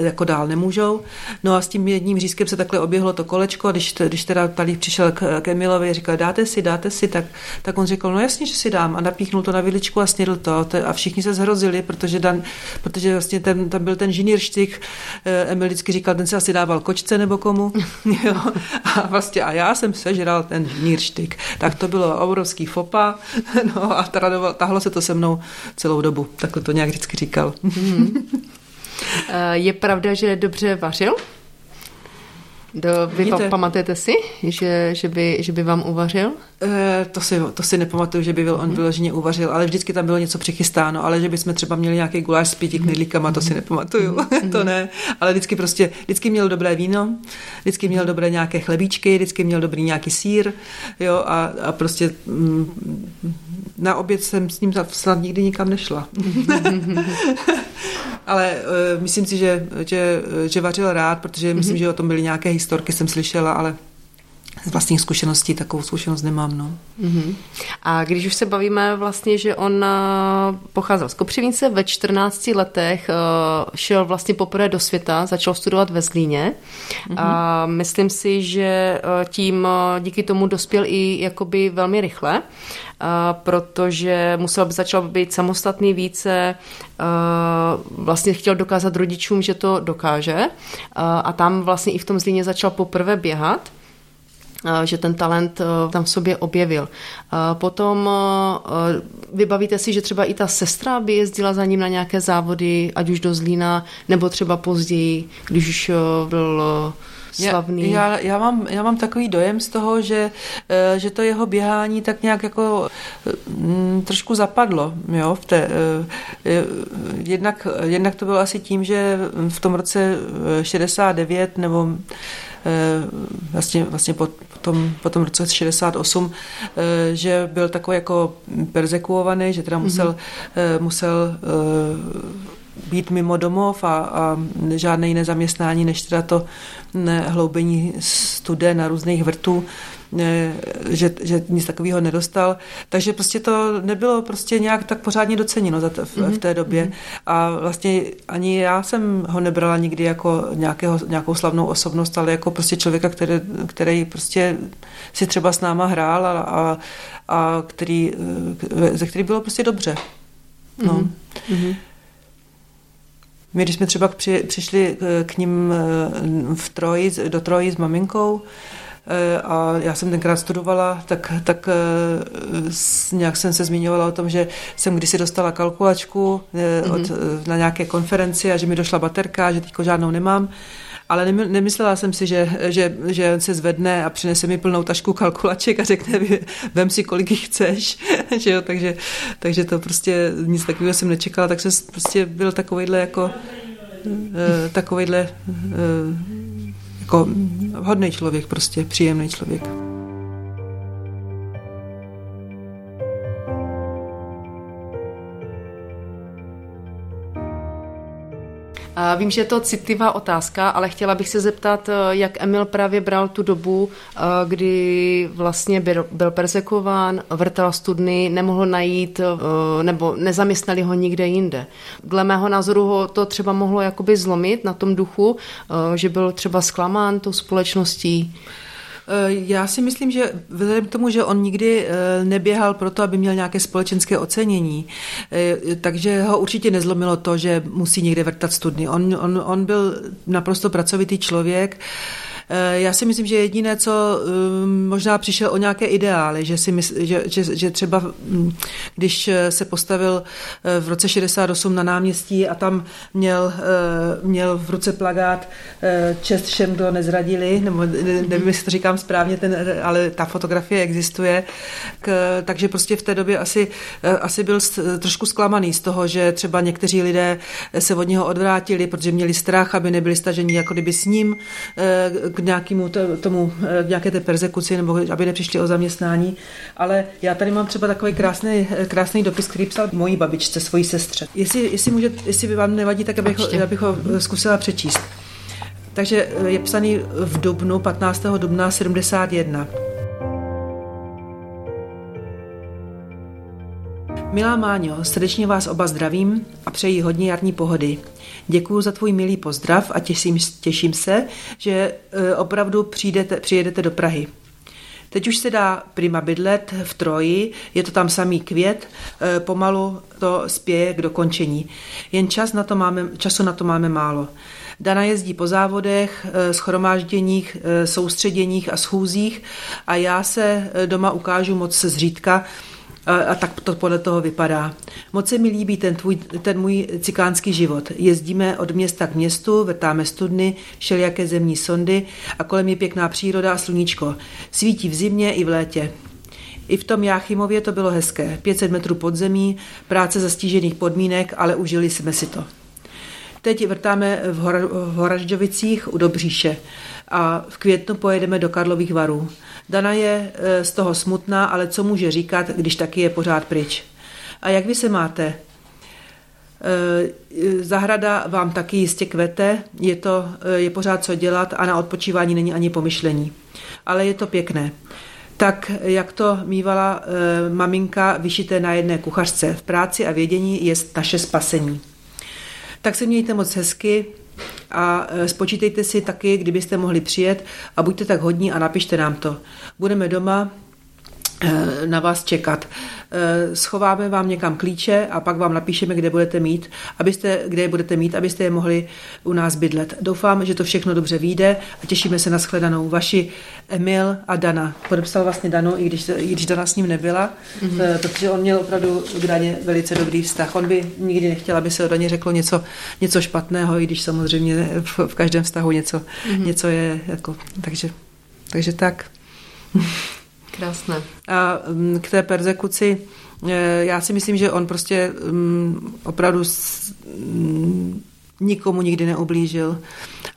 jako dál nemůžou. No a s tím jedním řízkem se takhle oběhlo to kolečko, když, když teda tady přišel k, k Emilovi, říkal, dáte si, dáte si, tak, tak on řekl, no jasně, že si dám a napíchnul to na viličku a snědl to a všichni se zhrozili, protože, dan, protože vlastně ten, tam byl ten žinírštik, eh, Emil vždycky říkal, ten se asi dával kočce nebo komu, jo, a vlastně a já jsem sežral ten žinírštik, tak to bylo obrovský fopa, no a tahlo se to se mnou celou dobu, takhle to nějak vždycky říkal. Mm. Je pravda, že dobře vařil? Do, vy Vidíte? pamatujete si, že, že, by, že by vám uvařil? E, to, si, to si nepamatuju, že by byl, on mhm. vyloženě uvařil, ale vždycky tam bylo něco přichystáno, ale že bychom třeba měli nějaký guláš s pěti knedlíkama, to si mhm. nepamatuju, to ne, ale vždycky prostě, vždycky měl dobré víno, vždycky měl dobré nějaké chlebíčky, vždycky měl dobrý nějaký sír, jo, a, a prostě mm, na oběd jsem s ním snad nikdy nikam nešla. ale uh, myslím si, že, že, že vařil rád, protože mm-hmm. myslím, že o tom byly nějaké historky, jsem slyšela, ale z vlastních zkušeností takovou zkušenost nemám. No. Mm-hmm. A když už se bavíme vlastně, že on uh, pocházel z Kopřivnice, ve 14 letech uh, šel vlastně poprvé do světa, začal studovat ve Zlíně mm-hmm. a myslím si, že tím díky tomu dospěl i jakoby velmi rychle protože musel by začal být samostatný více, vlastně chtěl dokázat rodičům, že to dokáže a tam vlastně i v tom Zlíně začal poprvé běhat že ten talent tam v sobě objevil. Potom vybavíte si, že třeba i ta sestra by jezdila za ním na nějaké závody, ať už do Zlína, nebo třeba později, když už byl slavný. Já, já, já, mám, já mám takový dojem z toho, že, eh, že to jeho běhání tak nějak jako mm, trošku zapadlo. Jo, v té, eh, eh, jednak, jednak to bylo asi tím, že v tom roce 69 nebo vlastně, vlastně po, tom, po tom roce 68, že byl takový jako persekuovaný, že teda musel, mm-hmm. musel být mimo domov a, a žádné jiné zaměstnání, než teda to hloubení studé na různých vrtů, že, že nic takového nedostal. Takže prostě to nebylo prostě nějak tak pořádně doceněno za to, v, v té době. Mm-hmm. A vlastně ani já jsem ho nebrala nikdy jako nějakého, nějakou slavnou osobnost, ale jako prostě člověka, který, který prostě si třeba s náma hrál a, a, a který, ze který bylo prostě dobře. No. Mm-hmm. My, když jsme třeba při, přišli k ním eh, v Troji, do Troji s maminkou, a já jsem tenkrát studovala, tak, tak nějak jsem se zmiňovala o tom, že jsem kdysi dostala kalkulačku od, mm-hmm. na nějaké konferenci a že mi došla baterka, že teďko žádnou nemám. Ale nemyslela jsem si, že, že, že se zvedne a přinese mi plnou tašku kalkulaček a řekne, vem si, kolik jich chceš, že jo, takže, takže to prostě nic takového jsem nečekala, tak jsem prostě byl takovejhle jako eh, takovejhle eh, jako hodný člověk prostě, příjemný člověk. Vím, že je to citlivá otázka, ale chtěla bych se zeptat, eh, jak Emil právě bral tu dobu, eh, kdy vlastně byl, byl persekován, vrtal studny, nemohl najít eh, nebo nezaměstnali ho nikde jinde. Dle mého názoru ho to třeba mohlo jakoby zlomit na tom duchu, že byl třeba zklamán tou společností. Eh, já si myslím, že vzhledem k tomu, že on nikdy eh, neběhal proto, aby měl nějaké společenské ocenění, eh, takže ho určitě nezlomilo to, že musí někde vrtat studny. On, on, on byl naprosto pracovitý člověk, já si myslím, že jediné, co um, možná přišel o nějaké ideály, že, si mysl, že, že, že třeba mm, když eh, se postavil eh, v roce 68 na náměstí a tam měl, měl v ruce plagát čest všem, kdo nezradili, nebo nevím, jestli to říkám správně, ten, ale ta fotografie existuje, k, takže prostě v té době asi, asi byl trošku zklamaný z toho, že třeba někteří lidé se od něho odvrátili, protože měli strach, aby nebyli staženi jako kdyby s ním k nějakému tomu, eh, nějaké té persekuci, nebo aby nepřišli o zaměstnání. Ale já tady mám třeba takový krásný, eh, krásný dopis, který psal mojí babičce, svojí sestře. Jestli, jestli, může, jestli by vám nevadí, tak abych, ho, abych ho zkusila přečíst. Takže je psaný v dubnu, 15. dubna 71. Milá Máňo, srdečně vás oba zdravím a přeji hodně jarní pohody. Děkuji za tvůj milý pozdrav a těším, těším se, že e, opravdu přijdete, přijedete do Prahy. Teď už se dá prima bydlet v Troji, je to tam samý květ, e, pomalu to spěje k dokončení. Jen čas na to máme, času na to máme málo. Dana jezdí po závodech, e, schromážděních, soustředěních a schůzích a já se doma ukážu moc zřídka, a, a tak to podle toho vypadá. Moc se mi líbí ten, tvůj, ten můj cikánský život. Jezdíme od města k městu, vrtáme studny, všelijaké zemní sondy a kolem je pěkná příroda a sluníčko. Svítí v zimě i v létě. I v tom Jáchymově to bylo hezké. 500 metrů pod zemí, práce za stížených podmínek, ale užili jsme si to. Teď vrtáme v, Hor- v Horažďovicích u Dobříše a v květnu pojedeme do Karlových varů. Dana je e, z toho smutná, ale co může říkat, když taky je pořád pryč. A jak vy se máte? E, zahrada vám taky jistě kvete, je, to, e, je pořád co dělat a na odpočívání není ani pomyšlení. Ale je to pěkné. Tak jak to mývala maminka vyšité na jedné kuchařce. V práci a vědění je naše spasení. Tak se mějte moc hezky, a e, spočítejte si taky, kdybyste mohli přijet a buďte tak hodní a napište nám to. Budeme doma na vás čekat. Eh, schováme vám někam klíče a pak vám napíšeme, kde budete mít, abyste, kde je budete mít, abyste je mohli u nás bydlet. Doufám, že to všechno dobře vyjde a těšíme se na shledanou. Vaši Emil a Dana. Podepsal vlastně Danu, i když, i když Dana s ním nebyla, mm-hmm. protože on měl opravdu k Daně velice dobrý vztah. On by nikdy nechtěl, aby se o Daně řeklo něco, něco špatného, i když samozřejmě v, v každém vztahu něco, mm-hmm. něco je. Jako, takže, takže tak. Krásné. A mm, k té persekuci, e, já si myslím, že on prostě mm, opravdu mm, nikomu nikdy neublížil.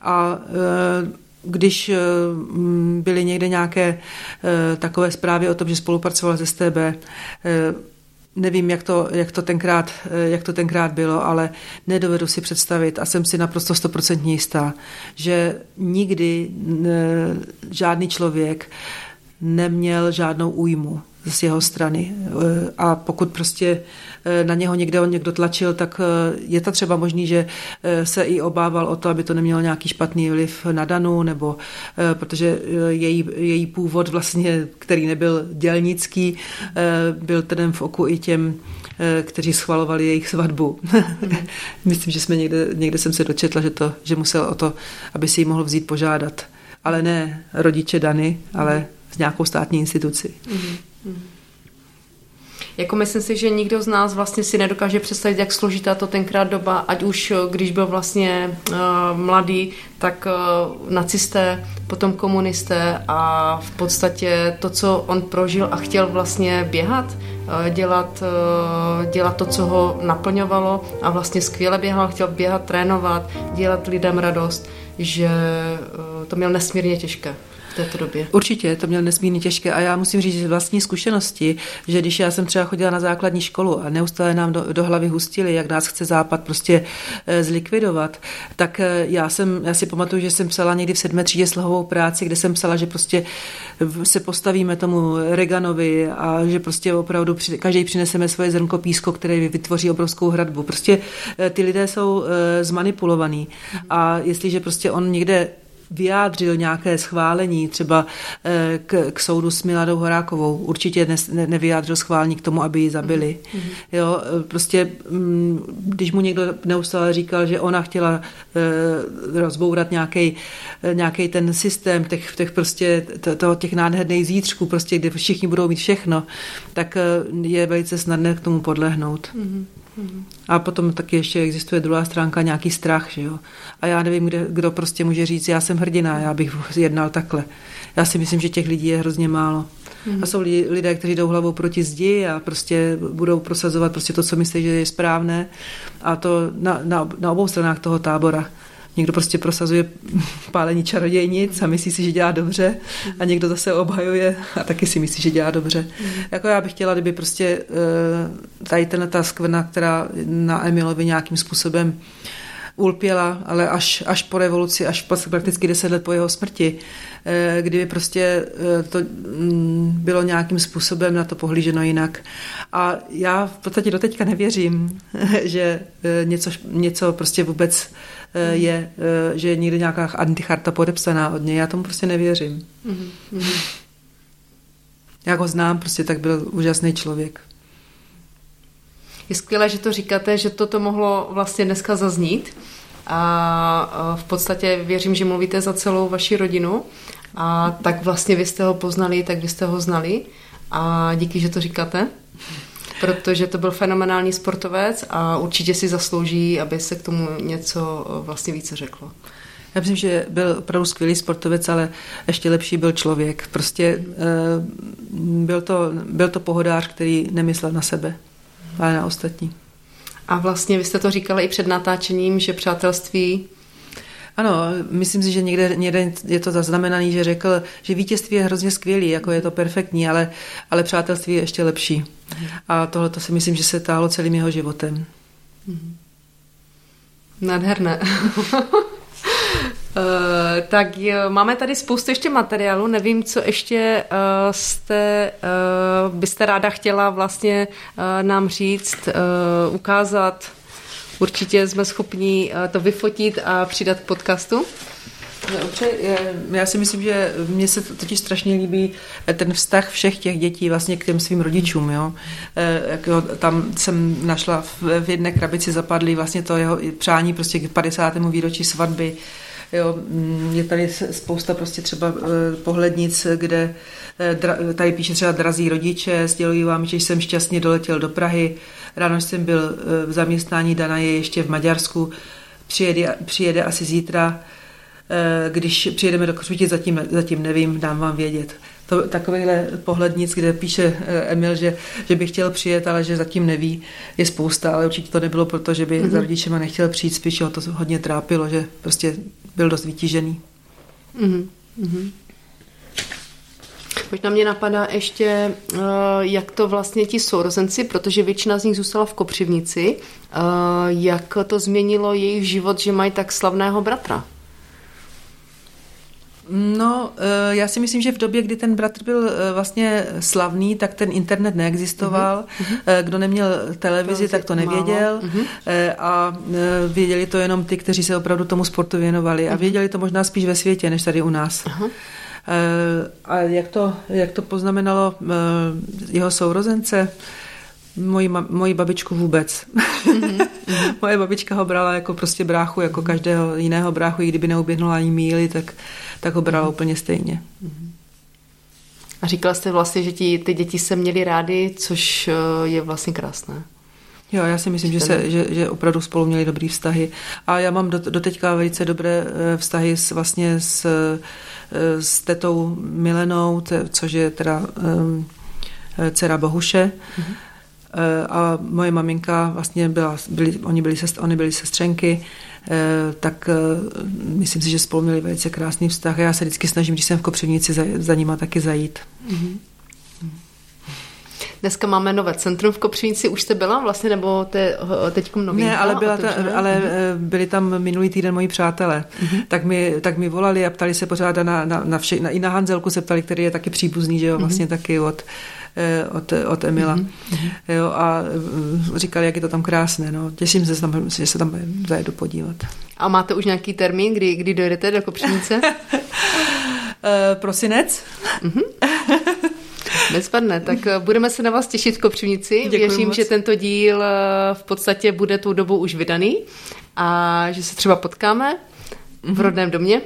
A e, když e, byly někde nějaké takové zprávy o tom, že spolupracoval s STB, nevím, jak to, jak, to tenkrát, jak to tenkrát bylo, ale nedovedu si představit a jsem si naprosto stoprocentně jistá, že nikdy žádný člověk neměl žádnou újmu z jeho strany. Eh, a pokud prostě eh, na něho někde on někdo tlačil, tak eh, je to třeba možný, že se i obával o to, aby to nemělo nějaký špatný vliv na Danu, nebo protože její, její původ vlastně, který nebyl dělnický, byl ten v oku i těm, kteří schvalovali jejich svatbu. Myslím, že jsme někde, někde jsem se dočetla, že, to, že musel o to, aby si ji mohl vzít požádat. Ale ne rodiče Dany, ale s nějakou státní instituci. Mm-hmm. Jako myslím si, že nikdo z nás vlastně si nedokáže představit, jak složitá to tenkrát doba, ať už když byl vlastně uh, mladý, tak uh, nacisté, potom komunisté a v podstatě to, co on prožil a chtěl vlastně běhat, uh, dělat, uh, dělat to, co ho naplňovalo a vlastně skvěle běhal, chtěl běhat, trénovat, dělat lidem radost, že uh, to měl nesmírně těžké této době? Určitě, to měl nesmírně těžké a já musím říct, že vlastní zkušenosti, že když já jsem třeba chodila na základní školu a neustále nám do, do hlavy hustili, jak nás chce Západ prostě zlikvidovat, tak já jsem, já si pamatuju, že jsem psala někdy v sedmé třídě slohovou práci, kde jsem psala, že prostě se postavíme tomu Reganovi a že prostě opravdu každý přineseme svoje zrnko písko, které vytvoří obrovskou hradbu. Prostě e, ty lidé jsou zmanipulovaní a jestliže prostě on někde vyjádřil nějaké schválení třeba eh, k, k soudu s Miladou Horákovou. Určitě ne, ne, nevyjádřil schválení k tomu, aby ji zabili. Mm-hmm. Jo, eh, prostě, mm, když mu někdo neustále říkal, že ona chtěla eh, rozbourat nějaký nějaký ten systém těch, těch prostě to, těch nádherných zítřků, prostě, kde všichni budou mít všechno, tak je velice snadné k tomu podlehnout. Mm-hmm. A potom taky ještě existuje druhá stránka, nějaký strach, že jo. A já nevím, kde, kdo prostě může říct, já jsem hrdina, já bych jednal takhle. Já si myslím, že těch lidí je hrozně málo. Mm. A jsou lidé, kteří jdou hlavou proti zdi a prostě budou prosazovat prostě to, co myslí, že je správné. A to na, na, na obou stranách toho tábora. Někdo prostě prosazuje pálení čarodějnic a myslí si, že dělá dobře a někdo zase obhajuje a taky si myslí, že dělá dobře. Mm. Jako já bych chtěla, kdyby prostě eh, tady ta skvrna, která na Emilovi nějakým způsobem ulpěla, ale až, až po revoluci, až prakticky deset let po jeho smrti, eh, kdyby prostě eh, to mm, bylo nějakým způsobem na to pohlíženo jinak. A já v podstatě doteďka nevěřím, že něco, něco prostě vůbec je, že je někde nějaká anticharta podepsaná od něj. Já tomu prostě nevěřím. Mm-hmm. Jak ho znám, prostě tak byl úžasný člověk. Je skvělé, že to říkáte, že toto mohlo vlastně dneska zaznít. A v podstatě věřím, že mluvíte za celou vaši rodinu. A tak vlastně vy jste ho poznali, tak vy jste ho znali. A díky, že to říkáte. Protože to byl fenomenální sportovec a určitě si zaslouží, aby se k tomu něco vlastně více řeklo. Já myslím, že byl opravdu skvělý sportovec, ale ještě lepší byl člověk. Prostě byl to, byl to pohodář, který nemyslel na sebe ale na ostatní. A vlastně vy jste to říkala i před natáčením, že přátelství ano, myslím si, že někde, někde je to zaznamenaný, že řekl, že vítězství je hrozně skvělý, jako je to perfektní, ale, ale přátelství je ještě lepší. A tohle to si myslím, že se táhlo celým jeho životem. Nádherné. Uh, tak máme tady spoustu ještě materiálu, nevím, co ještě uh, jste, uh, byste ráda chtěla vlastně nám říct, ukázat. Určitě jsme schopni to vyfotit a přidat k podcastu. Já si myslím, že mně se totiž strašně líbí ten vztah všech těch dětí vlastně k těm svým rodičům. Jo? Tam jsem našla v jedné krabici zapadlý vlastně to jeho přání prostě k 50. výročí svatby Jo, mm, je tady spousta prostě třeba eh, pohlednic, kde eh, tady píše třeba drazí rodiče, sdělují vám, že jsem šťastně doletěl do Prahy, ráno jsem byl eh, v zaměstnání, Dana je ještě v Maďarsku, přijede, přijede asi zítra, když přijedeme do Křuti, zatím, zatím nevím, dám vám vědět. To, takovýhle pohlednic, kde píše Emil, že, že by chtěl přijet, ale že zatím neví, je spousta, ale určitě to nebylo proto, že by mm-hmm. za rodičema nechtěl přijít, spíš ho to hodně trápilo, že prostě byl dost vytížený. Mm-hmm. Možná mě napadá ještě, eh, jak to vlastně ti sourozenci, protože většina z nich zůstala v Kopřivnici, eh, jak to změnilo jejich život, že mají tak slavného bratra? No, eh, já si myslím, že v době, kdy ten bratr byl eh, vlastně slavný, tak ten internet neexistoval. Uh-huh. Kdo neměl televizi, tak to nevěděl. Uh-huh. A věděli to jenom ty, kteří se opravdu tomu sportu věnovali. A věděli to možná spíš ve světě, než tady u nás. Uh-huh. A jak to, jak to poznamenalo jeho sourozence? Moji, moji babičku vůbec. Mm-hmm. Moje babička ho brala jako prostě bráchu, jako každého jiného bráchu, i kdyby neuběhnula ani míly, tak, tak ho brala mm-hmm. úplně stejně. Mm-hmm. A říkala jste vlastně, že ti, ty děti se měly rády, což eh, je vlastně krásné. Jo, já si myslím, že, se, že, že opravdu spolu měli dobrý vztahy. A já mám do, doteďka velice dobré eh, vztahy s, vlastně s, eh, s tetou Milenou, což je teda um, dcera Bohuše. Mm-hmm a moje maminka vlastně byla, byli, oni, byli sest, oni byli sestřenky, eh, tak eh, myslím si, že spolu měli velice krásný vztah. Já se vždycky snažím, když jsem v Kopřivnici, za, za nima taky zajít. Mm-hmm. Dneska máme nové centrum v Kopřivnici, už jste byla vlastně, nebo te, teď nový? Ne, ale, byla ta, ale mm-hmm. byli tam minulý týden moji přátelé, mm-hmm. tak, mi, tak mi volali a ptali se pořád na, na, na vše, na, i na Hanzelku se ptali, který je taky příbuzný, že jo, vlastně mm-hmm. taky od, Eh, od, od Emila. Mm-hmm. Jo, a eh, říkali, jak je to tam krásné. No. Těším se, tam, že se tam zajedu podívat. A máte už nějaký termín, kdy, kdy dojedete do Kopřinice? Eh, prosinec. Mm-hmm. Bezvadné, tak budeme se na vás těšit v Kopřivnici. Děkuji Věřím, moc. že tento díl v podstatě bude tou dobou už vydaný a že se třeba potkáme v mhm. rodném domě.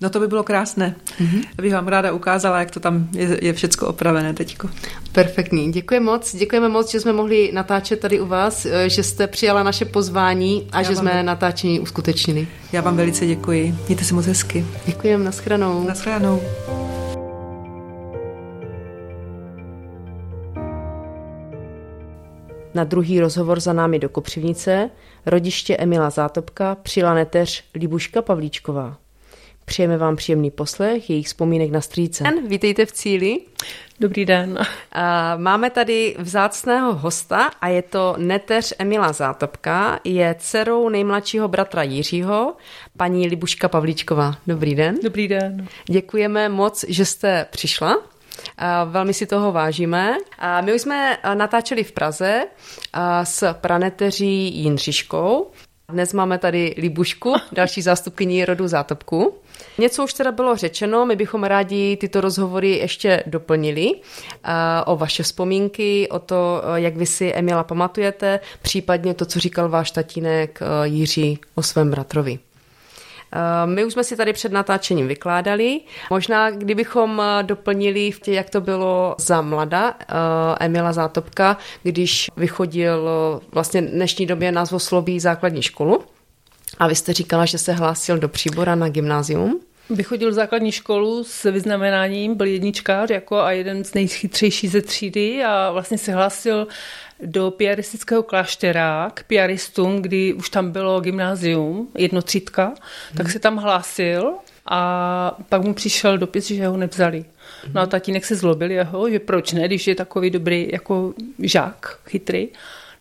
No to by bylo krásné. Mm-hmm. Bych vám ráda ukázala, jak to tam je, je všecko opravené teďko. Perfektní. Děkuji moc. Děkujeme moc, že jsme mohli natáčet tady u vás, eh, že jste přijala naše pozvání a Já že jsme natáčení uskutečnili. Já vám velice děkuji. Mějte se moc hezky. Děkujeme. Naschranou. Naschranou. Na druhý rozhovor za námi do Kopřivnice, rodiště Emila Zátopka, přijela neteř Libuška Pavlíčková. Přejeme vám příjemný poslech jejich vzpomínek na strýce. Vítejte v cíli. Dobrý den. Máme tady vzácného hosta a je to neteř Emila Zátopka, je dcerou nejmladšího bratra Jiřího, paní Libuška Pavlíčková. Dobrý den. Dobrý den. Děkujeme moc, že jste přišla. Velmi si toho vážíme. My už jsme natáčeli v Praze s praneteří Jindřiškou. Dnes máme tady Libušku, další zástupkyní rodu Zátopku. Něco už teda bylo řečeno, my bychom rádi tyto rozhovory ještě doplnili o vaše vzpomínky, o to, jak vy si Emila pamatujete, případně to, co říkal váš tatínek Jiří o svém bratrovi. Eh, my už jsme si tady před natáčením vykládali. Možná, kdybychom eh, doplnili, jak to bylo za mlada eh, Emila Zátopka, když vychodil vlastně v dnešní době názvosloví základní školu. A vy jste říkala, že se hlásil do Příbora na gymnázium. Vychodil základní školu s vyznamenáním, byl jedničkář jako a jeden z nejchytřejších ze třídy a vlastně se hlásil do piaristického kláštera k piaristům, kdy už tam bylo gymnázium, jednotřídka, hmm. tak mhm. se tam hlásil a pak mu přišel dopis, že ho nevzali. No a mhm. tatínek se zlobil jeho, že proč ne, když je takový dobrý jako žák, chytrý.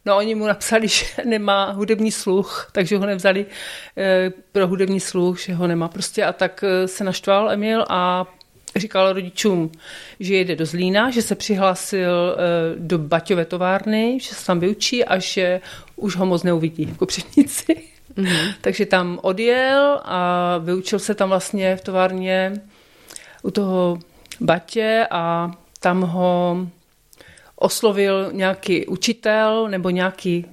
No oni mu napsali, že nemá hudební sluch, takže ho nevzali eh, pro hudební sluch, že ho nemá prostě a tak eh, se naštval Emil a říkal rodičům, že jede do Zlína, že se přihlásil eh, do Baťové továrny, že se tam vyučí a že už ho moc neuvidí jako přednici. Mm-hmm. Takže tam odjel a vyučil se tam vlastně v továrně u toho Batě a tam ho oslovil nějaký učitel nebo nějaký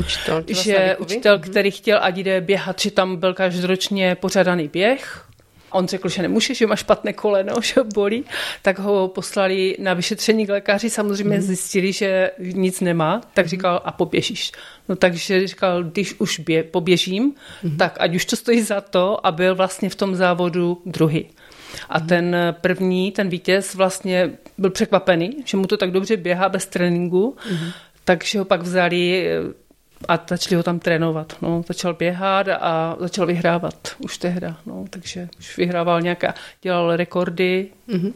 Učitel, že učitel, mhm. který chtěl, ať jde běhat, že tam byl každoročně pořadaný běh On řekl, že nemůže, že má špatné koleno, že ho bolí, tak ho poslali na vyšetření k lékaři, samozřejmě mm. zjistili, že nic nemá, tak mhm. říkal a poběžíš. No takže říkal, když už bě, poběžím, mm. tak ať už to stojí za to a byl vlastně v tom závodu druhý. A ten první, ten vítěz vlastně byl překvapený, že mu to tak dobře běhá bez tréninku, mm. takže ho pak vzali a začali ho tam trénovat. No. Začal běhat a začal vyhrávat už tehda. No. Takže už vyhrával nějaká, dělal rekordy mm-hmm.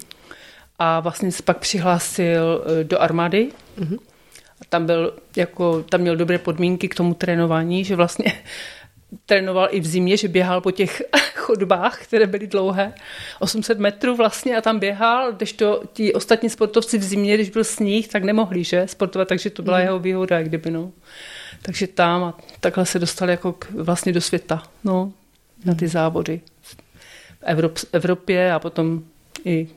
a vlastně se pak přihlásil eh, do armády. Mm-hmm. A tam byl jako, tam měl dobré podmínky k tomu trénování, že vlastně trénoval i v zimě, že běhal po těch chodbách, které byly dlouhé, 800 metrů vlastně a tam běhal, když to ti ostatní sportovci v zimě, když byl sníh, tak nemohli, že, sportovat, takže to byla mm. jeho výhoda, kdyby, no. Takže tam a takhle se dostali jako k, vlastně do světa, no, na ty závody v Evrop, Evropě a potom i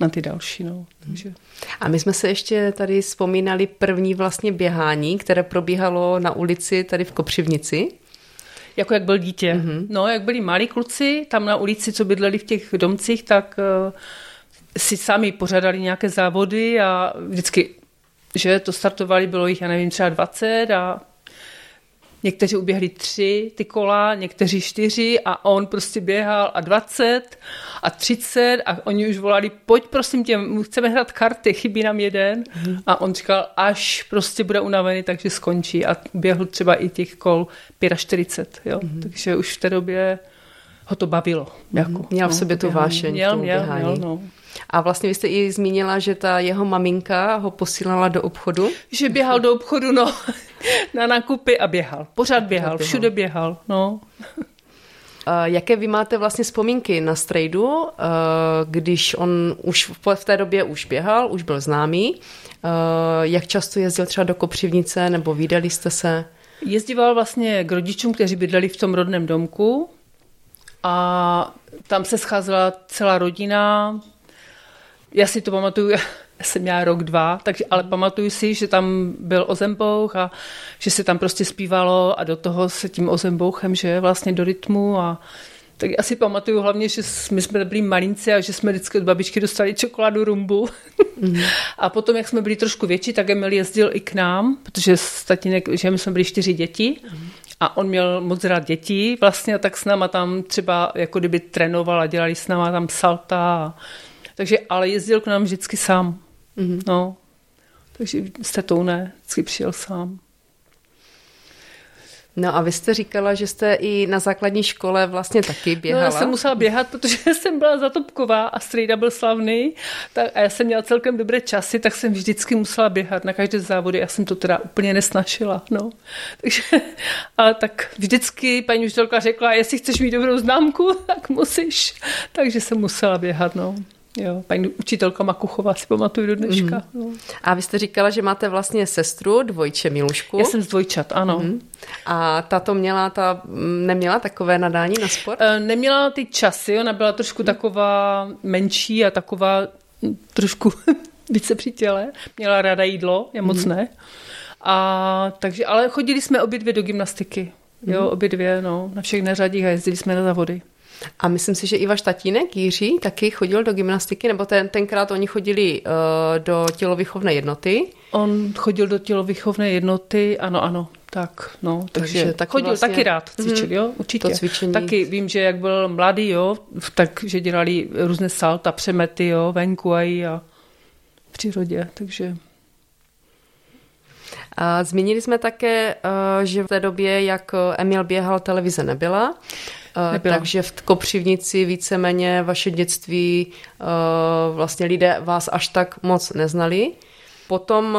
na ty další. No. Takže. A my jsme se ještě tady vzpomínali první vlastně běhání, které probíhalo na ulici tady v Kopřivnici. Jako jak byl dítě. Mm-hmm. No, jak byli malí kluci tam na ulici, co bydleli v těch domcích, tak uh, si sami pořádali nějaké závody a vždycky, že to startovali, bylo jich, já nevím, třeba 20 a Někteří uběhli tři ty kola, někteří čtyři a on prostě běhal a 20 a 30 a oni už volali, pojď prosím tě, chceme hrát karty, chybí nám jeden. Mm. A on říkal, až prostě bude unavený, takže skončí. A běhl třeba i těch kol 45, jo. Mm. Takže už v té době ho to bavilo. Jako, měl v sobě no, tu vášeň. Měl, měl, měl, no. A vlastně vy jste i zmínila, že ta jeho maminka ho posílala do obchodu. Že běhal do obchodu, no, na nákupy a běhal. Pořád běhal, všude běhal, no. Jaké vy máte vlastně vzpomínky na strejdu, když on už v té době už běhal, už byl známý? Jak často jezdil třeba do Kopřivnice nebo vydali jste se? Jezdíval vlastně k rodičům, kteří bydleli v tom rodném domku a tam se scházela celá rodina, já si to pamatuju, jsem měla rok, dva, takže, ale pamatuju si, že tam byl ozembouch a že se tam prostě zpívalo a do toho se tím ozembouchem, že vlastně do rytmu a tak já si pamatuju hlavně, že my jsme byli malinci a že jsme vždycky od babičky dostali čokoládu rumbu. Mm. a potom, jak jsme byli trošku větší, tak Emil jezdil i k nám, protože tatínek, že my jsme byli čtyři děti mm. a on měl moc rád dětí vlastně a tak s náma tam třeba jako kdyby trénoval a dělali s náma tam salta a takže, ale jezdil k nám vždycky sám. Mm-hmm. No. Takže s tetou ne, vždycky přijel sám. No a vy jste říkala, že jste i na základní škole vlastně taky běhala. No, já jsem musela běhat, protože jsem byla zatopková a strejda byl slavný tak, a já jsem měla celkem dobré časy, tak jsem vždycky musela běhat na každé závody. Já jsem to teda úplně nesnašila. No. Takže, ale tak vždycky paní učitelka řekla, jestli chceš mít dobrou známku, tak musíš. Takže jsem musela běhat. No. Jo, paní učitelka Makuchová si pamatuju do dneška. Mm. No. A vy jste říkala, že máte vlastně sestru, dvojče Milušku. Já jsem z dvojčat, ano. Mm. A ta to měla, ta neměla takové nadání na sport? E, neměla ty časy, ona byla trošku mm. taková menší a taková trošku více při těle. Měla ráda jídlo, je moc mm. ne. A takže, ale chodili jsme obě dvě do gymnastiky. Jo, mm. obě dvě, no, na všech neřadích a jezdili jsme na závody. A myslím si, že i váš tatínek Jiří taky chodil do gymnastiky, nebo ten, tenkrát oni chodili uh, do tělovýchovné jednoty. On chodil do tělovýchovné jednoty, ano, ano, tak, no, takže, takže taky chodil vlastně, taky rád cvičil, mm, jo, určitě. To cvičení. Taky vím, že jak byl mladý, jo, takže dělali různé salta, přemety, jo, venku a i a v přírodě, takže... A zmínili jsme také, eh, že v té době, jak Emil běhal, televize nebyla. Eh, Nebyla. Takže v Kopřivnici víceméně vaše dětství eh, vlastně lidé vás až tak moc neznali. Potom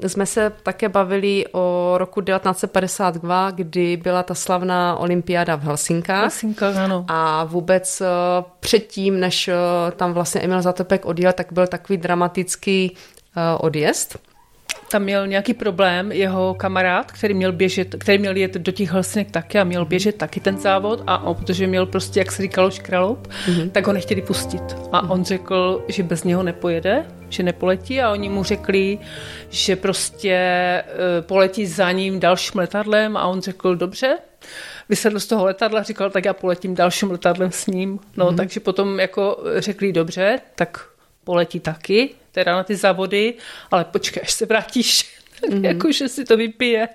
eh, jsme se také bavili o roku 1952, kdy byla ta slavná olympiáda v Helsinkách. Helsinkách, ano. A vůbec předtím, než tam vlastně Emil Zatopek odjel, tak byl takový dramatický odjezd tam měl nějaký problém jeho kamarád, který měl běžet, který měl jet do těch Helsinek taky a měl běžet taky ten závod a on, protože měl prostě, jak se říkalo, škraloup, mm-hmm. tak ho nechtěli pustit. A mm-hmm. on řekl, že bez něho nepojede, že nepoletí a oni mu řekli, že prostě uh, poletí za ním dalším letadlem a on řekl, dobře, vysedl z toho letadla, říkal, tak já poletím dalším letadlem s ním. No, mm-hmm. takže potom jako řekli, dobře, tak poletí taky, teda na ty závody, ale počkej, až se vrátíš, mm-hmm. jako, že si to vypije.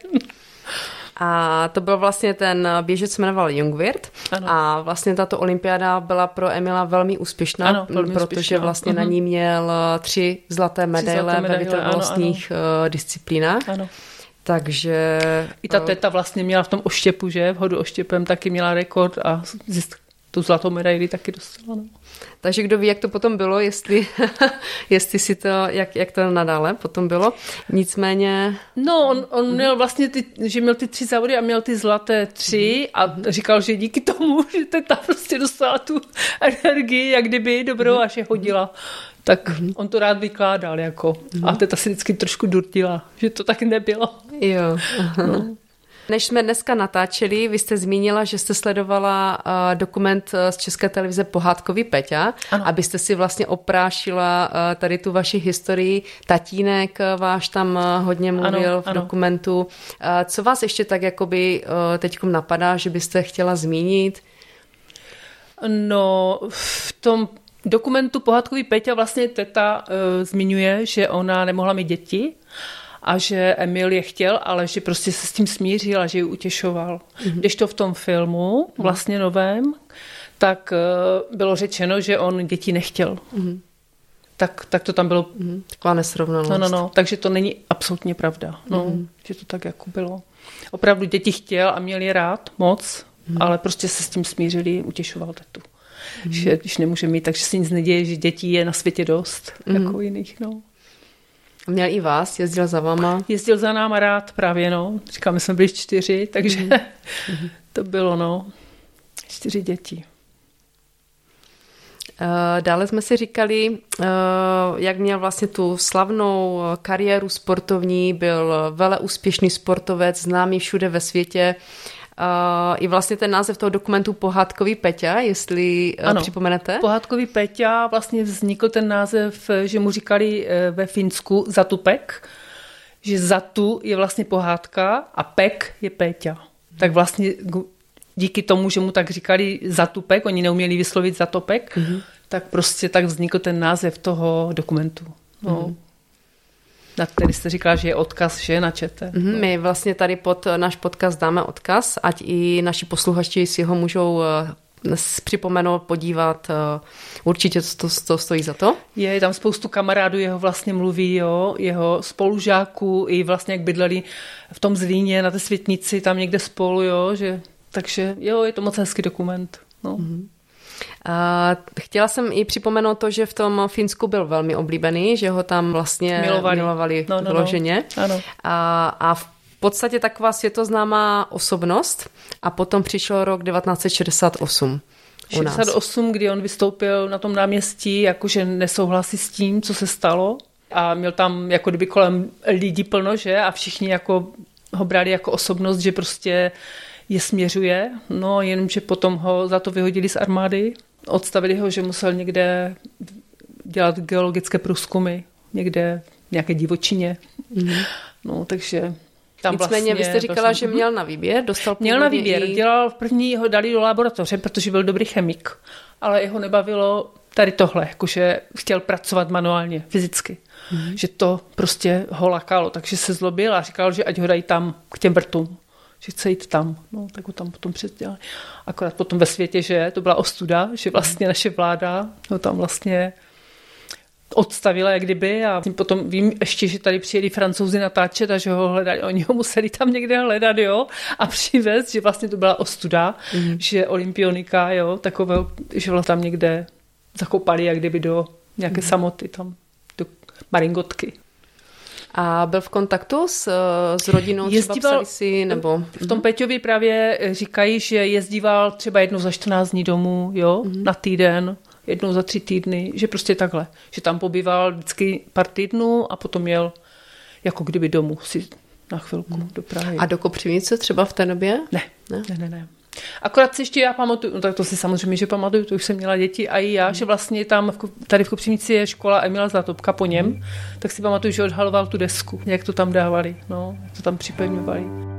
A to byl vlastně ten běžec, se jmenoval Jungwirth a vlastně tato olympiáda byla pro Emila velmi úspěšná, ano, velmi protože úspěšná. vlastně uh-huh. na mhm. ní měl tři zlaté medaile, zlaté medaile ve vytrvalostních eh, disciplínách. Ano. Takže... I ta eh, teta vlastně měla v tom oštěpu, že? V hodu oštěpem taky měla rekord a tu zlatou medaili taky dostala. No. Takže kdo ví, jak to potom bylo, jestli, jestli si to, jak, jak to nadále potom bylo. Nicméně... No, on, on měl vlastně ty, že měl ty tři závody a měl ty zlaté tři a říkal, že díky tomu, že ta prostě dostala tu energii, jak kdyby dobrou a že hodila tak on to rád vykládal jako. A teta si vždycky trošku durtila, že to tak nebylo. Jo. No. Než jsme dneska natáčeli, vy jste zmínila, že jste sledovala uh, dokument z České televize Pohádkový Peťa, ano. abyste si vlastně oprášila uh, tady tu vaši historii. Tatínek uh, váš tam uh, hodně mluvil ano, v ano. dokumentu. Uh, co vás ještě tak jakoby uh, teď napadá, že byste chtěla zmínit? No, v tom dokumentu Pohádkový Peťa vlastně teta uh, zmiňuje, že ona nemohla mít děti a že Emil je chtěl, ale že prostě se s tím smířil a že ji utěšoval. Mm-hmm. Když to v tom filmu, mhm. vlastně novém, tak uh, bylo řečeno, že on děti nechtěl. Mm-hmm. Tak, tak to tam bylo. Mm-hmm. Taková nesrovnalost. No, no, no. Takže to není absolutně pravda. No, mm-hmm. Že to tak jako bylo. Opravdu děti chtěl a měl je rád moc, mm-hmm. ale prostě se s tím smířili, utěšoval tetu. Mm-hmm. Že když nemůže mít, takže se nic neděje, že dětí je na světě dost, mm-hmm. jako jiných. No. Měl i vás, jezdil za váma? Jezdil za náma rád právě, no. Říkáme, jsme byli čtyři, takže mm-hmm. to bylo, no, čtyři děti. Eh, dále jsme si říkali, eh, jak měl vlastně tu slavnou kariéru sportovní, byl vele úspěšný sportovec, známý všude ve světě. Uh, I vlastně ten název toho dokumentu Pohádkový Peťa, jestli uh, ano, připomenete. Pohádkový Peťa vlastně vznikl ten název, že mu říkali uh, ve Finsku Zatupek, že Zatu je vlastně pohádka a Pek je Péťa. Tak vlastně díky tomu, že mu tak říkali Zatupek, oni neuměli vyslovit Zatopek, mm-hmm. tak prostě tak vznikl ten název toho dokumentu. No. Mm-hmm na který jste říkala, že je odkaz, že na čete. Mm-hmm, my vlastně tady pod náš podcast dáme odkaz, ať i naši posluchači si ho můžou eh, připomenout, podívat. Eh, určitě to, to stojí za to. Je, tam spoustu kamarádů jeho vlastně mluví, jo, jeho spolužáků i vlastně jak bydleli v tom Zlíně na té světnici, tam někde spolu, jo, že, takže jo, je to moc hezký dokument. No. Mm-hmm. A chtěla jsem i připomenout to, že v tom Finsku byl velmi oblíbený, že ho tam vlastně milovali, milovali no, no, vloženě. No. Ano. A, a v podstatě taková světoznámá osobnost a potom přišel rok 1968. 68, kdy on vystoupil na tom náměstí, jakože nesouhlasí s tím, co se stalo a měl tam jako kdyby kolem lidí plno, že? A všichni jako ho brali jako osobnost, že prostě je směřuje, no jenomže potom ho za to vyhodili z armády, odstavili ho, že musel někde dělat geologické průzkumy, někde v nějaké divočině. Mm. No, takže tam Nicméně vlastně, vy jste říkala, vlastně, že měl na výběr, dostal Měl na výběr, i... dělal v první, ho dali do laboratoře, protože byl dobrý chemik, ale jeho nebavilo tady tohle, jakože chtěl pracovat manuálně, fyzicky. Mm. Že to prostě ho lakalo, takže se zlobil a říkal, že ať ho dají tam k těm vrtům že chce jít tam. No, tak ho tam potom předělali. Akorát potom ve světě, že to byla ostuda, že vlastně naše vláda ho tam vlastně odstavila jak kdyby a potom vím ještě, že tady přijeli francouzi natáčet a že ho hledali, oni ho museli tam někde hledat, jo, a přivést, že vlastně to byla ostuda, mm-hmm. že olympionika, jo, takového, že ho tam někde zakopali jak kdyby do nějaké mm-hmm. samoty tam, do maringotky. A byl v kontaktu s, s rodinou, jezdíval, třeba si, nebo... V tom Peťovi právě říkají, že jezdíval třeba jednou za 14 dní domů, jo, mm-hmm. na týden, jednou za tři týdny, že prostě takhle. Že tam pobýval vždycky pár týdnů a potom jel jako kdyby domů si na chvilku mm. do Prahy. A do Kopřivnice třeba v té době? Ne, ne, ne, ne. ne. Akorát si ještě já pamatuju, no tak to si samozřejmě, že pamatuju, to už jsem měla děti a i já, mm. že vlastně tam, v, tady v Kopřivnici je škola Emila Zlatopka po něm, mm. tak si pamatuju, že odhaloval tu desku, jak to tam dávali, no, jak to tam připevňovali.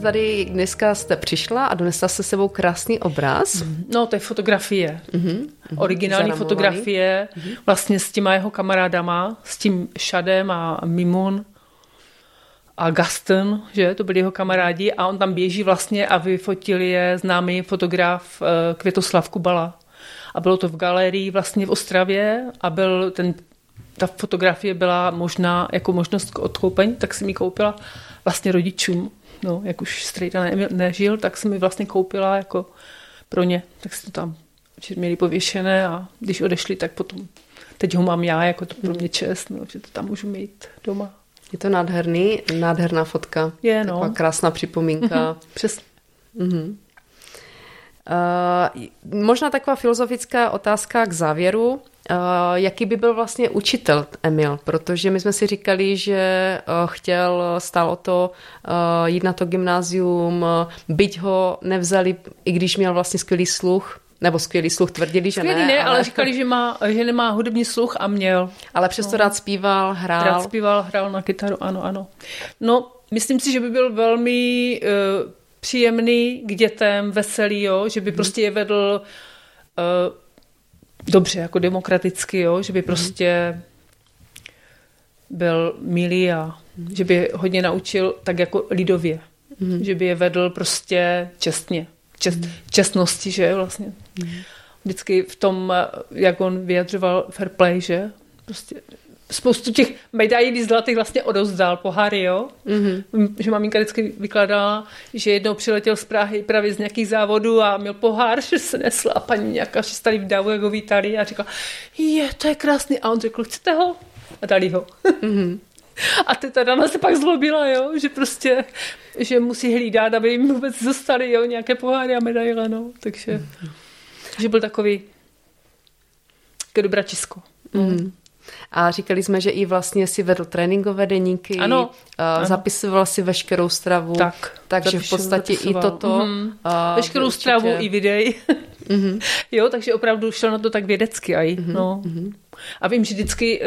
Tady dneska jste přišla a donesla se sebou krásný obraz. Mm-hmm. No, to je fotografie. Mm-hmm. Originální Zaramovaný. fotografie mm-hmm. vlastně s těma jeho kamarádama, s tím Šadem a Mimun a Gaston, že to byli jeho kamarádi a on tam běží vlastně a vyfotil je známý fotograf eh, Květoslav Kubala. A bylo to v galerii vlastně v Ostravě a byl ten, ta fotografie byla možná jako možnost k odkoupení, tak si mi koupila vlastně rodičům no, jak už strejda ne, nežil, tak jsem mi vlastně koupila jako pro ně, tak si to tam měli pověšené a když odešli, tak potom teď ho mám já, jako to pro mě čest, no, že to tam můžu mít doma. Je to nádherný, nádherná fotka. Je, no. Taková krásná připomínka. Mm-hmm, přesně. Mm-hmm. Uh, možná taková filozofická otázka k závěru. Uh, jaký by byl vlastně učitel Emil? Protože my jsme si říkali, že uh, chtěl stál o to uh, jít na to gymnázium, byť ho nevzali, i když měl vlastně skvělý sluch, nebo skvělý sluch, tvrdili, že skvělý ne. ne, ale, ale říkali, že, má, že nemá hudební sluch a měl. Ale přesto no. rád zpíval, hrál. Rád zpíval, hrál na kytaru, ano, ano. No, myslím si, že by byl velmi uh, příjemný k dětem, veselý, jo? že by hmm. prostě je vedl uh, dobře, jako demokraticky, jo? že by mhm. prostě byl milý a mhm. že by hodně naučil tak jako lidově. Mm. Že by je vedl prostě čestně. Čest, mm. Čestnosti, že vlastně. Mm. Vždycky v tom, jak on vyjadřoval fair play, že prostě spoustu těch medailí zlatých vlastně odozdal poháry, jo? Mm-hmm. Že maminka vždycky vykládala, že jednou přiletěl z Prahy právě z nějakých závodů a měl pohár, že se nesl a paní nějaká, že stali v davu, jak ho vítali a říkala, je, to je krásný. A on řekl, chcete ho? A dali ho. Mm-hmm. A teta Dana se pak zlobila, jo? že prostě, že musí hlídat, aby jim vůbec zostaly jo? nějaké poháry a medaile, no. Takže, mm-hmm. že byl takový dobračisko. Mm-hmm. A říkali jsme, že i vlastně si vedl tréninkové deníky, ano, ano. zapisoval si veškerou stravu. Tak, takže v podstatě zapisoval. i toto. Mm-hmm. Uh, veškerou určitě... stravu i videj. mm-hmm. Jo, takže opravdu šel na to tak vědecky aj. Mm-hmm. No. Mm-hmm. A vím, že vždycky uh,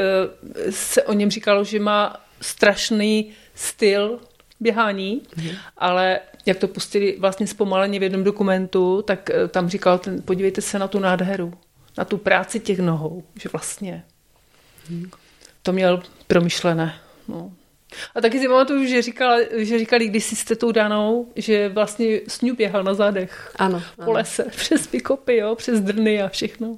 se o něm říkalo, že má strašný styl běhání, mm-hmm. ale jak to pustili vlastně zpomaleně v jednom dokumentu, tak uh, tam říkal, ten, podívejte se na tu nádheru, na tu práci těch nohou, že vlastně to měl promyšlené. No. A taky si pamatuju, že, říkala, že říkali když si s tetou Danou, že vlastně Sňu běhal na zádech. Ano. Po ano. lese, přes pikopy, jo, přes drny a všechno.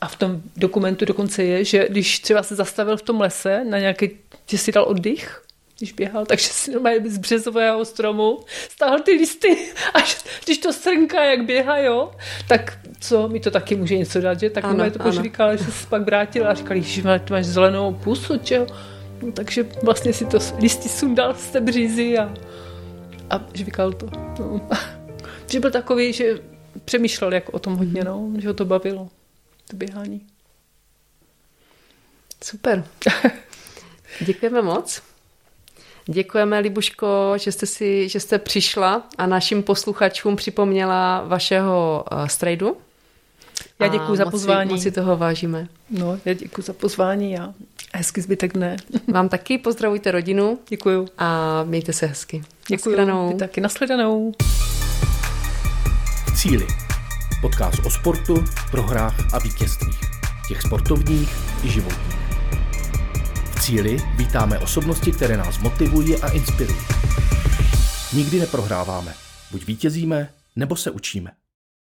A v tom dokumentu dokonce je, že když třeba se zastavil v tom lese na nějaký, že si dal oddych, když běhal, takže si normálně z březového stromu stáhl ty listy, až když to srnká, jak běhá, jo, tak co, mi to taky může něco dát, že? Tak Ano, mi to ano. pošvíkal, že se pak vrátil a říkal, že máš, máš zelenou pusu, čeho? No, takže vlastně si to listy sundal z té břízy a, a žvíkal to. No. že byl takový, že přemýšlel jako o tom hodně, no, že ho to bavilo, to běhání. Super. Děkujeme moc. Děkujeme, Libuško, že jste, si, že jste přišla a našim posluchačům připomněla vašeho uh, strejdu. Já děkuji za pozvání. Moc si toho vážíme. No, já děkuji za pozvání a hezky zbytek dne. Vám taky pozdravujte rodinu Děkuju. a mějte se hezky. Děkuju. Naschledanou. Vy taky nashledanou. V cíli. Podcast o sportu, prohrách a vítězstvích. Těch sportovních i životních. Cíli vítáme osobnosti, které nás motivují a inspirují. Nikdy neprohráváme. Buď vítězíme, nebo se učíme.